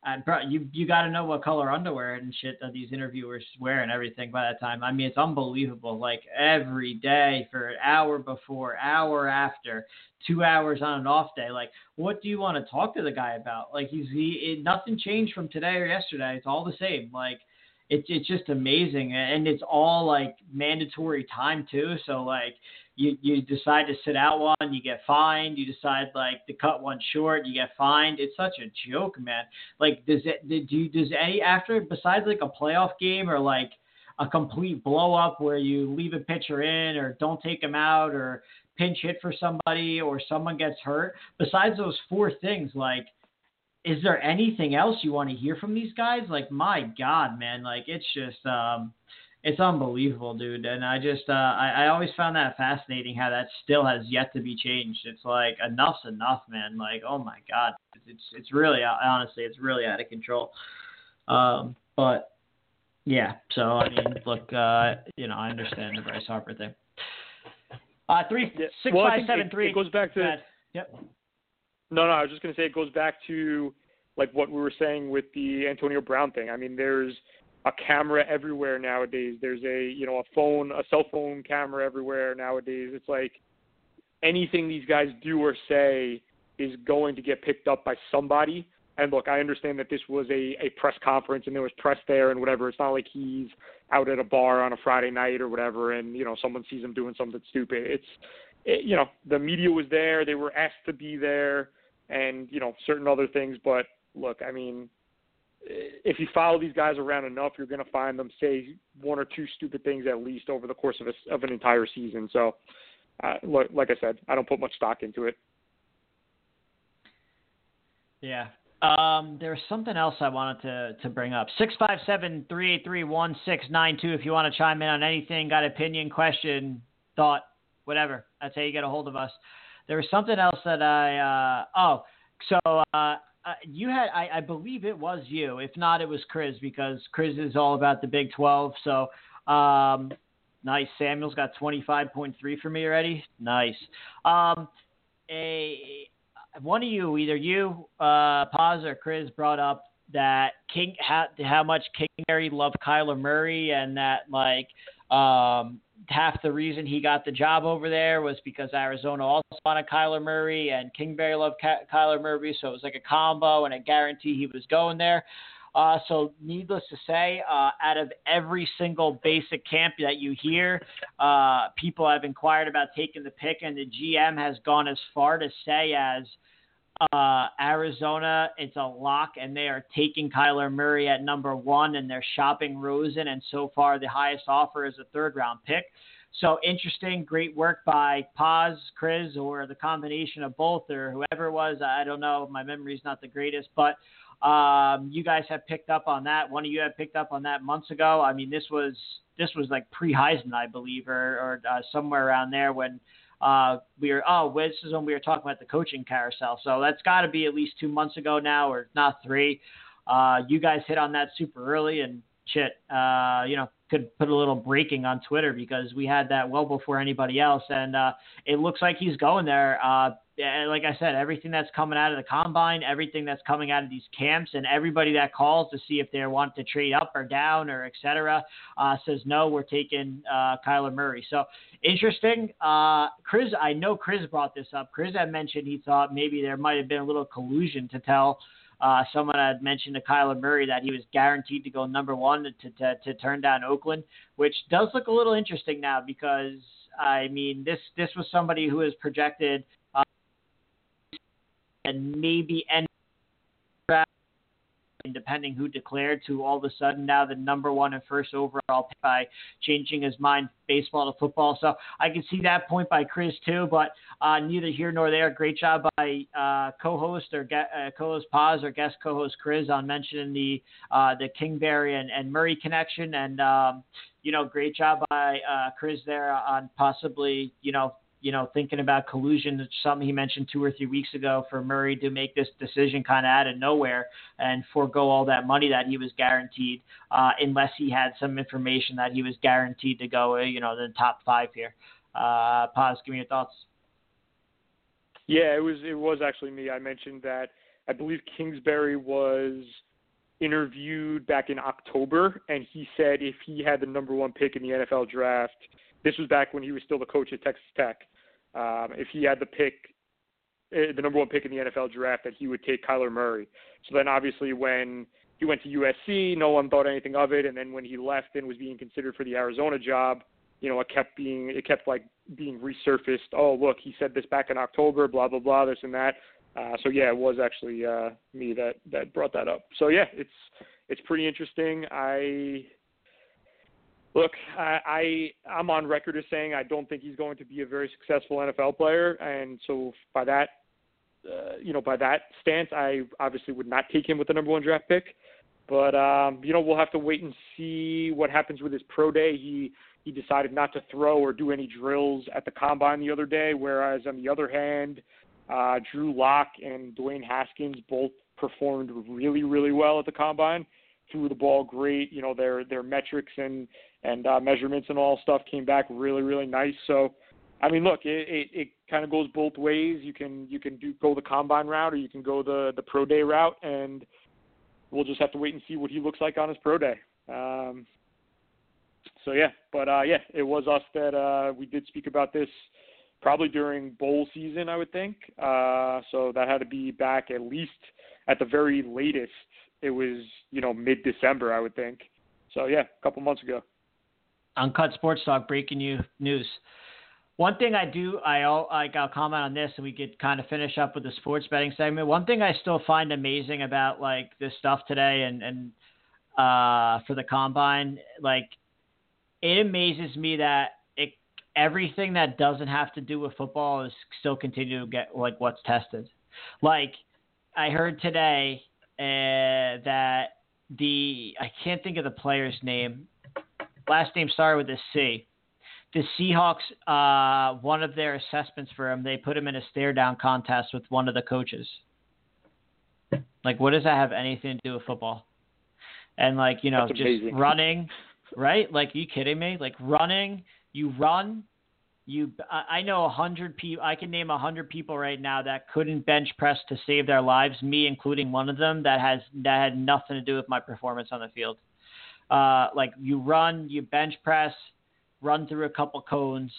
and bro, you you got to know what color underwear and shit that these interviewers wear and everything by that time. I mean, it's unbelievable. Like every day for an hour before, hour after, two hours on an off day. Like, what do you want to talk to the guy about? Like, he's he it, nothing changed from today or yesterday. It's all the same. Like, it's it's just amazing, and it's all like mandatory time too. So like you you decide to sit out one, you get fined. You decide like to cut one short, you get fined. It's such a joke, man. Like does it did you does any after besides like a playoff game or like a complete blow up where you leave a pitcher in or don't take him out or pinch hit for somebody or someone gets hurt. Besides those four things, like is there anything else you want to hear from these guys? Like my God, man, like it's just um it's unbelievable, dude. And I just, uh, I, I always found that fascinating how that still has yet to be changed. It's like enough's enough, man. Like, oh my god, it's it's really honestly, it's really out of control. Um, but yeah, so I mean, look, uh, you know, I understand the Bryce Harper thing. Uh, three yeah. six well, five seven it, three. it goes back to- Go. Yep. No, no, I was just going to say it goes back to like what we were saying with the Antonio Brown thing. I mean, there's a camera everywhere nowadays. There's a, you know, a phone, a cell phone camera everywhere nowadays. It's like anything these guys do or say is going to get picked up by somebody. And look, I understand that this was a, a press conference and there was press there and whatever. It's not like he's out at a bar on a Friday night or whatever and, you know, someone sees him doing something stupid. It's, it, you know, the media was there. They were asked to be there and, you know, certain other things. But look, I mean, if you follow these guys around enough, you're going to find them say one or two stupid things at least over the course of a, of an entire season. So, uh, look, like I said, I don't put much stock into it. Yeah. Um, there's something else I wanted to, to bring up. Six five seven three eight three one six nine two. If you want to chime in on anything, got opinion, question, thought, whatever. That's how you get a hold of us. There was something else that I uh, oh, so uh, uh, you had I, I believe it was you. If not, it was Chris because Chris is all about the Big Twelve. So um, nice. Samuel's got twenty five point three for me already. Nice. Um, a one of you, either you, uh, Paz or Chris, brought up that King how, how much Kingsbury loved Kyler Murray, and that like um, half the reason he got the job over there was because Arizona also wanted Kyler Murray, and Kingsbury loved Ky- Kyler Murray, so it was like a combo and a guarantee he was going there. Uh, so, needless to say, uh, out of every single basic camp that you hear, uh, people have inquired about taking the pick, and the GM has gone as far to say as uh, Arizona, it's a lock, and they are taking Kyler Murray at number one, and they're shopping Rosen, and so far the highest offer is a third round pick. So interesting, great work by Paz, Chris, or the combination of both, or whoever it was. I don't know. My memory's not the greatest, but um, you guys have picked up on that. One of you had picked up on that months ago. I mean, this was this was like pre Heisman, I believe, or, or uh, somewhere around there when uh, we were. Oh, this is when we were talking about the coaching carousel. So that's got to be at least two months ago now, or not three. Uh, you guys hit on that super early, and shit, uh, you know, could put a little breaking on Twitter because we had that well before anybody else, and uh, it looks like he's going there. Uh, and like I said, everything that's coming out of the combine, everything that's coming out of these camps, and everybody that calls to see if they want to trade up or down or et cetera, uh, says no, we're taking uh, Kyler Murray. So interesting. Uh, Chris, I know Chris brought this up. Chris had mentioned he thought maybe there might have been a little collusion to tell. Uh, someone had mentioned to Kyler Murray that he was guaranteed to go number one to, to, to turn down Oakland, which does look a little interesting now because I mean this this was somebody who was projected and maybe end and depending who declared to all of a sudden now the number one and first overall by changing his mind baseball to football. So I can see that point by Chris too, but uh, neither here nor there. Great job by uh, co-host or uh, co-host Paz or guest co-host Chris on mentioning the uh, the Kingsbury and, and Murray connection, and um, you know, great job by uh, Chris there on possibly you know you know, thinking about collusion, it's something he mentioned two or three weeks ago for Murray to make this decision kind of out of nowhere and forego all that money that he was guaranteed, uh, unless he had some information that he was guaranteed to go, uh, you know, the top five here. Uh, give me your thoughts. Yeah, it was it was actually me. I mentioned that I believe Kingsbury was interviewed back in October, and he said if he had the number one pick in the NFL draft, this was back when he was still the coach at Texas Tech. Um, if he had the pick, uh, the number one pick in the NFL draft, that he would take Kyler Murray. So then, obviously, when he went to USC, no one thought anything of it, and then when he left and was being considered for the Arizona job, you know, it kept being, it kept like being resurfaced. Oh, look, he said this back in October, blah blah blah, this and that. Uh, so yeah, it was actually uh, me that that brought that up. So yeah, it's it's pretty interesting. I look, I, I I'm on record as saying I don't think he's going to be a very successful NFL player, and so by that, uh, you know, by that stance, I obviously would not take him with the number one draft pick. But um, you know, we'll have to wait and see what happens with his pro day. He he decided not to throw or do any drills at the combine the other day, whereas on the other hand, uh, Drew Lock and Dwayne Haskins both performed really, really well at the combine. Threw the ball great. You know their their metrics and and uh, measurements and all stuff came back really, really nice. So, I mean, look, it it, it kind of goes both ways. You can you can do go the combine route or you can go the the pro day route, and we'll just have to wait and see what he looks like on his pro day. Um, so yeah, but uh, yeah, it was us that uh, we did speak about this probably during bowl season, I would think. Uh, so that had to be back at least at the very latest. It was you know mid December, I would think. So yeah, a couple months ago. Uncut Sports Talk breaking you news. One thing I do, I like I'll comment on this, and we could kind of finish up with the sports betting segment. One thing I still find amazing about like this stuff today, and and uh, for the combine, like it amazes me that it everything that doesn't have to do with football is still continue to get like what's tested. Like I heard today uh, that the I can't think of the player's name. Last name started with a C. The Seahawks, uh, one of their assessments for him, they put him in a stare down contest with one of the coaches. Like, what does that have anything to do with football? And like, you know, That's just amazing. running, right? Like, are you kidding me? Like running, you run, you. I know a hundred people. I can name a hundred people right now that couldn't bench press to save their lives. Me, including one of them, that has that had nothing to do with my performance on the field. Uh, like you run, you bench press, run through a couple cones,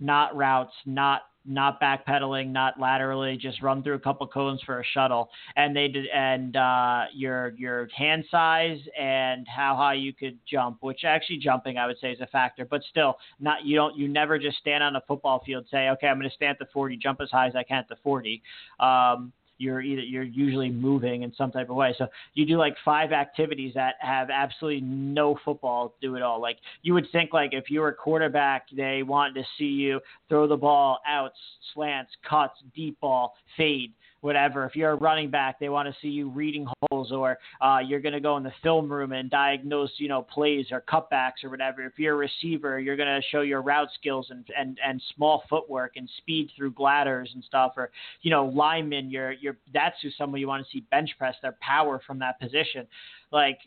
not routes, not not backpedaling, not laterally, just run through a couple cones for a shuttle. And they did, and uh, your your hand size and how high you could jump, which actually jumping I would say is a factor, but still not. You don't you never just stand on a football field say okay I'm going to stand at the 40, jump as high as I can at the 40. Um, you're either you're usually moving in some type of way. So you do like five activities that have absolutely no football do at all. Like you would think like if you were a quarterback, they wanted to see you throw the ball out, slants, cuts, deep ball, fade whatever. If you're a running back, they want to see you reading holes, or uh, you're going to go in the film room and diagnose, you know, plays or cutbacks or whatever. If you're a receiver, you're going to show your route skills and, and, and small footwork and speed through bladders and stuff. Or you know, linemen, you're you're that's who someone you want to see bench press their power from that position. Like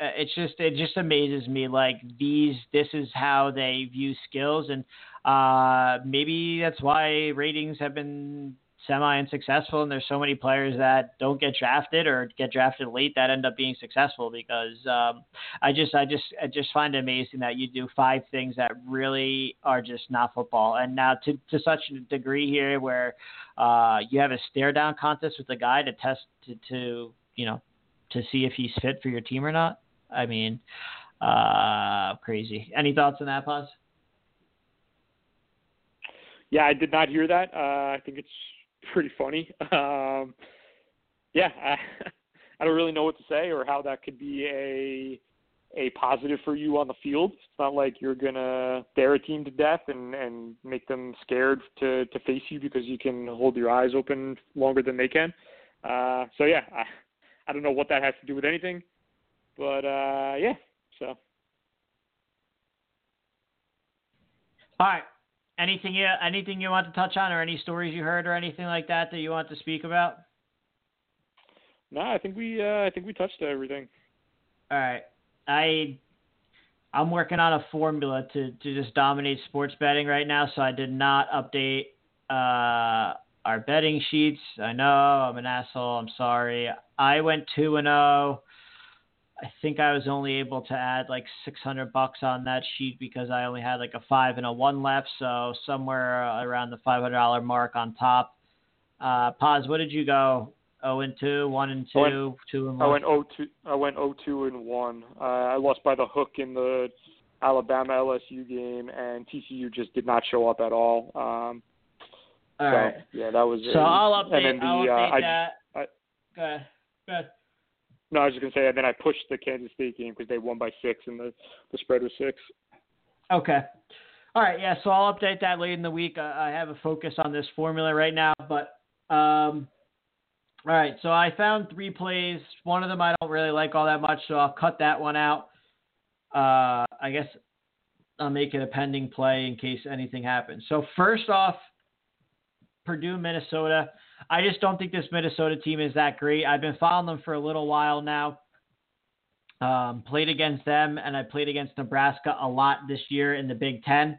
uh, it's just it just amazes me like these this is how they view skills and uh maybe that's why ratings have been semi unsuccessful, and there's so many players that don't get drafted or get drafted late that end up being successful because um, I just I just I just find it amazing that you do five things that really are just not football, and now to to such a degree here where uh, you have a stare down contest with a guy to test to, to you know to see if he's fit for your team or not. I mean, uh, crazy. Any thoughts on that, Paz? Yeah, I did not hear that. Uh, I think it's pretty funny. Um, yeah, I, I don't really know what to say or how that could be a a positive for you on the field. It's not like you're gonna dare a team to death and and make them scared to to face you because you can hold your eyes open longer than they can. Uh, so yeah, I, I don't know what that has to do with anything, but uh, yeah. So All right. Anything you anything you want to touch on, or any stories you heard, or anything like that that you want to speak about? no, I think we uh, I think we touched everything. All right. I I'm working on a formula to to just dominate sports betting right now, so I did not update uh, our betting sheets. I know I'm an asshole. I'm sorry. I went two and zero. I think I was only able to add like 600 bucks on that sheet because I only had like a five and a one left. So somewhere around the $500 mark on top. Uh, Paz. What did you go? 0 and 2, 1 and 2, I went- 2 and I went 0 2. I went 0 2 and one. Uh, I lost by the hook in the Alabama LSU game, and TCU just did not show up at all. Um, All so right. yeah, that was it. So I'll update, And then the I'll uh, update I, that. I- Go ahead. Go ahead. No, I was just gonna say, and then I pushed the Kansas State game because they won by six, and the the spread was six. Okay. All right. Yeah. So I'll update that late in the week. I, I have a focus on this formula right now, but um, all right. So I found three plays. One of them I don't really like all that much, so I'll cut that one out. Uh, I guess I'll make it a pending play in case anything happens. So first off, Purdue, Minnesota. I just don't think this Minnesota team is that great. I've been following them for a little while now. Um, played against them, and I played against Nebraska a lot this year in the Big Ten.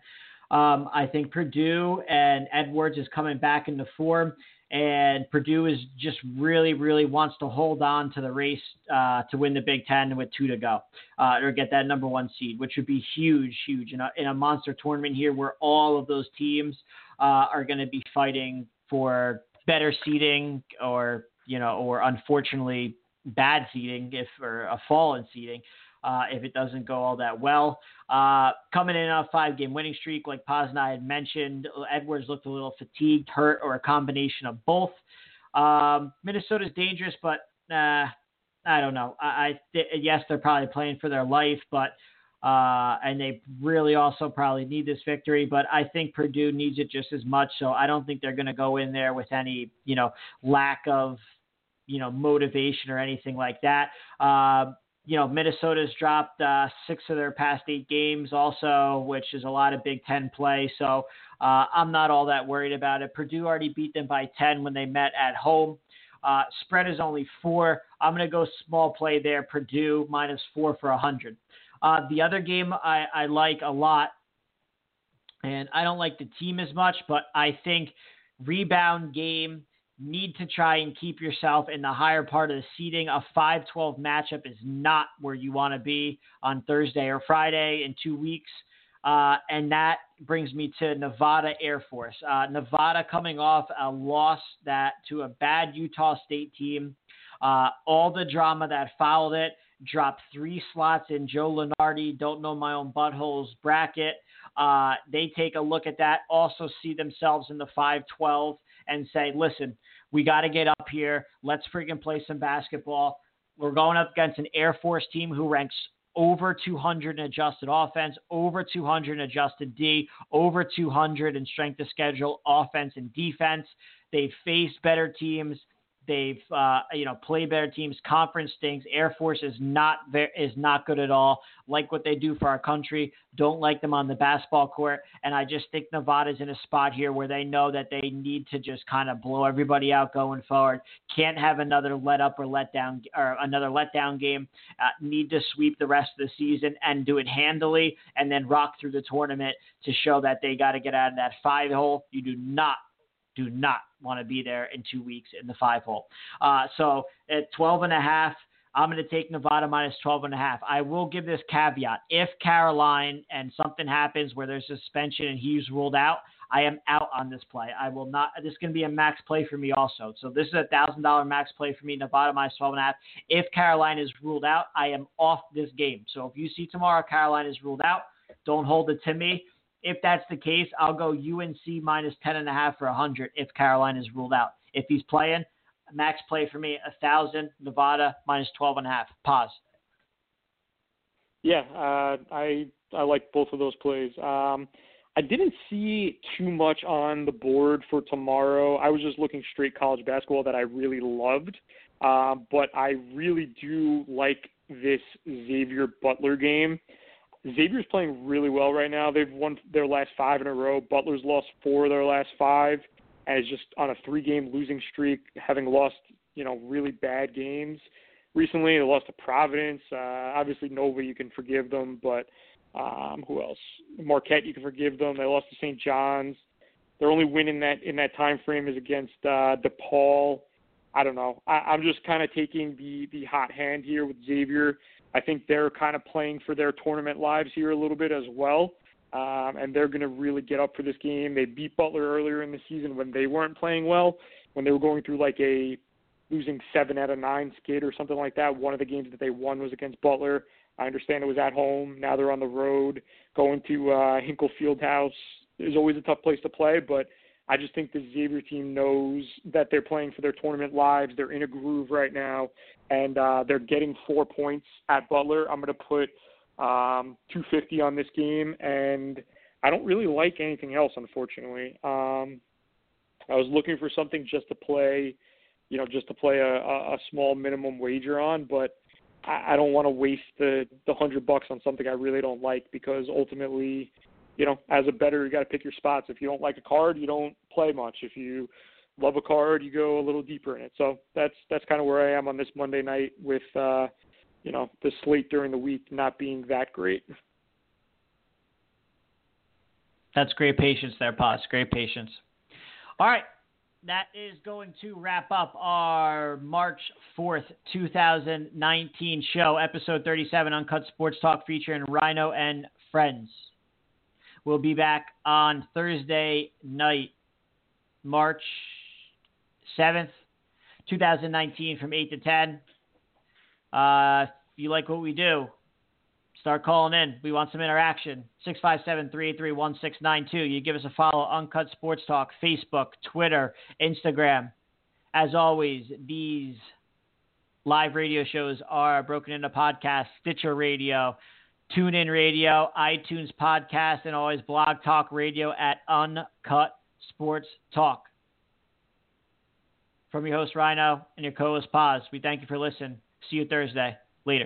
Um, I think Purdue and Edwards is coming back into form, and Purdue is just really, really wants to hold on to the race uh, to win the Big Ten with two to go, uh, or get that number one seed, which would be huge, huge in a, in a monster tournament here where all of those teams uh, are going to be fighting for better seeding, or you know, or unfortunately bad seeding if or a fall in seeding uh, if it doesn't go all that well. Uh, coming in on a five game winning streak, like I had mentioned, Edwards looked a little fatigued, hurt, or a combination of both. Um, Minnesota's dangerous, but uh, I don't know. I, I yes, they're probably playing for their life, but uh, and they really also probably need this victory. But I think Purdue needs it just as much. So I don't think they're going to go in there with any you know lack of you know motivation or anything like that. Uh, you know, Minnesota's dropped uh, six of their past eight games, also, which is a lot of Big Ten play. So uh, I'm not all that worried about it. Purdue already beat them by 10 when they met at home. Uh, spread is only four. I'm going to go small play there. Purdue minus four for 100. Uh, the other game I, I like a lot, and I don't like the team as much, but I think rebound game need to try and keep yourself in the higher part of the seating. A 5 12 matchup is not where you want to be on Thursday or Friday in two weeks. Uh, and that brings me to Nevada Air Force. Uh, Nevada coming off a loss that to a bad Utah State team. Uh, all the drama that followed it. Dropped three slots in Joe Lunardi, don't know my own buttholes bracket. Uh, they take a look at that, also see themselves in the 5 12 and say, listen, we got to get up here. Let's freaking play some basketball. We're going up against an Air Force team who ranks over 200 in adjusted offense, over 200 in adjusted D, over 200 in strength of schedule, offense and defense. They've faced better teams. They've uh, you know played better teams. Conference stinks. Air Force is not ver- is not good at all. Like what they do for our country. Don't like them on the basketball court. And I just think Nevada's in a spot here where they know that they need to just kind of blow everybody out going forward. Can't have another let up or let down or another letdown game. Uh, need to sweep the rest of the season and do it handily, and then rock through the tournament to show that they got to get out of that five hole. You do not do not want to be there in two weeks in the five hole. Uh, so at 12 and a half, I'm going to take Nevada minus 12 and a half. I will give this caveat. If Caroline and something happens where there's suspension and he's ruled out, I am out on this play. I will not, this is going to be a max play for me also. So this is a thousand dollar max play for me, Nevada minus 12 and a half. If Caroline is ruled out, I am off this game. So if you see tomorrow Caroline is ruled out, don't hold it to me. If that's the case, I'll go UNC minus 10.5 for 100 if Caroline is ruled out. If he's playing, max play for me, 1,000, Nevada minus 12.5. Paz. Yeah, uh, I I like both of those plays. Um, I didn't see too much on the board for tomorrow. I was just looking straight college basketball that I really loved, um, but I really do like this Xavier Butler game. Xavier's playing really well right now. They've won their last five in a row. Butler's lost four of their last five, and is just on a three-game losing streak, having lost you know really bad games recently. They lost to Providence. Uh, obviously, Nova you can forgive them, but um, who else? Marquette you can forgive them. They lost to St. John's. Their only win in that in that time frame is against uh, DePaul. I don't know. I, I'm just kind of taking the the hot hand here with Xavier. I think they're kind of playing for their tournament lives here a little bit as well. Um, and they're going to really get up for this game. They beat Butler earlier in the season when they weren't playing well, when they were going through like a losing seven out of nine skid or something like that. One of the games that they won was against Butler. I understand it was at home. Now they're on the road, going to uh, Hinkle Fieldhouse. Is always a tough place to play, but I just think the Xavier team knows that they're playing for their tournament lives. They're in a groove right now, and uh, they're getting four points at Butler. I'm going to put um, 250 on this game, and I don't really like anything else, unfortunately. Um, I was looking for something just to play, you know, just to play a, a small minimum wager on, but I, I don't want to waste the the hundred bucks on something I really don't like because ultimately, you know, as a bettor, you got to pick your spots. If you don't like a card, you don't play much. If you love a card, you go a little deeper in it. So that's that's kind of where I am on this Monday night with. uh you know the slate during the week not being that great. That's great patience there, Paz. Great patience. All right. That is going to wrap up our March 4th, 2019 show, episode 37, Uncut Sports Talk featuring Rhino and Friends. We'll be back on Thursday night, March 7th, 2019, from 8 to 10. Uh, if you like what we do, start calling in. We want some interaction. 657 383 1692. You give us a follow. Uncut Sports Talk, Facebook, Twitter, Instagram. As always, these live radio shows are broken into podcasts, Stitcher Radio, TuneIn Radio, iTunes Podcast, and always Blog Talk Radio at Uncut Sports Talk. From your host, Rhino, and your co host, Paz, we thank you for listening. See you Thursday. Later.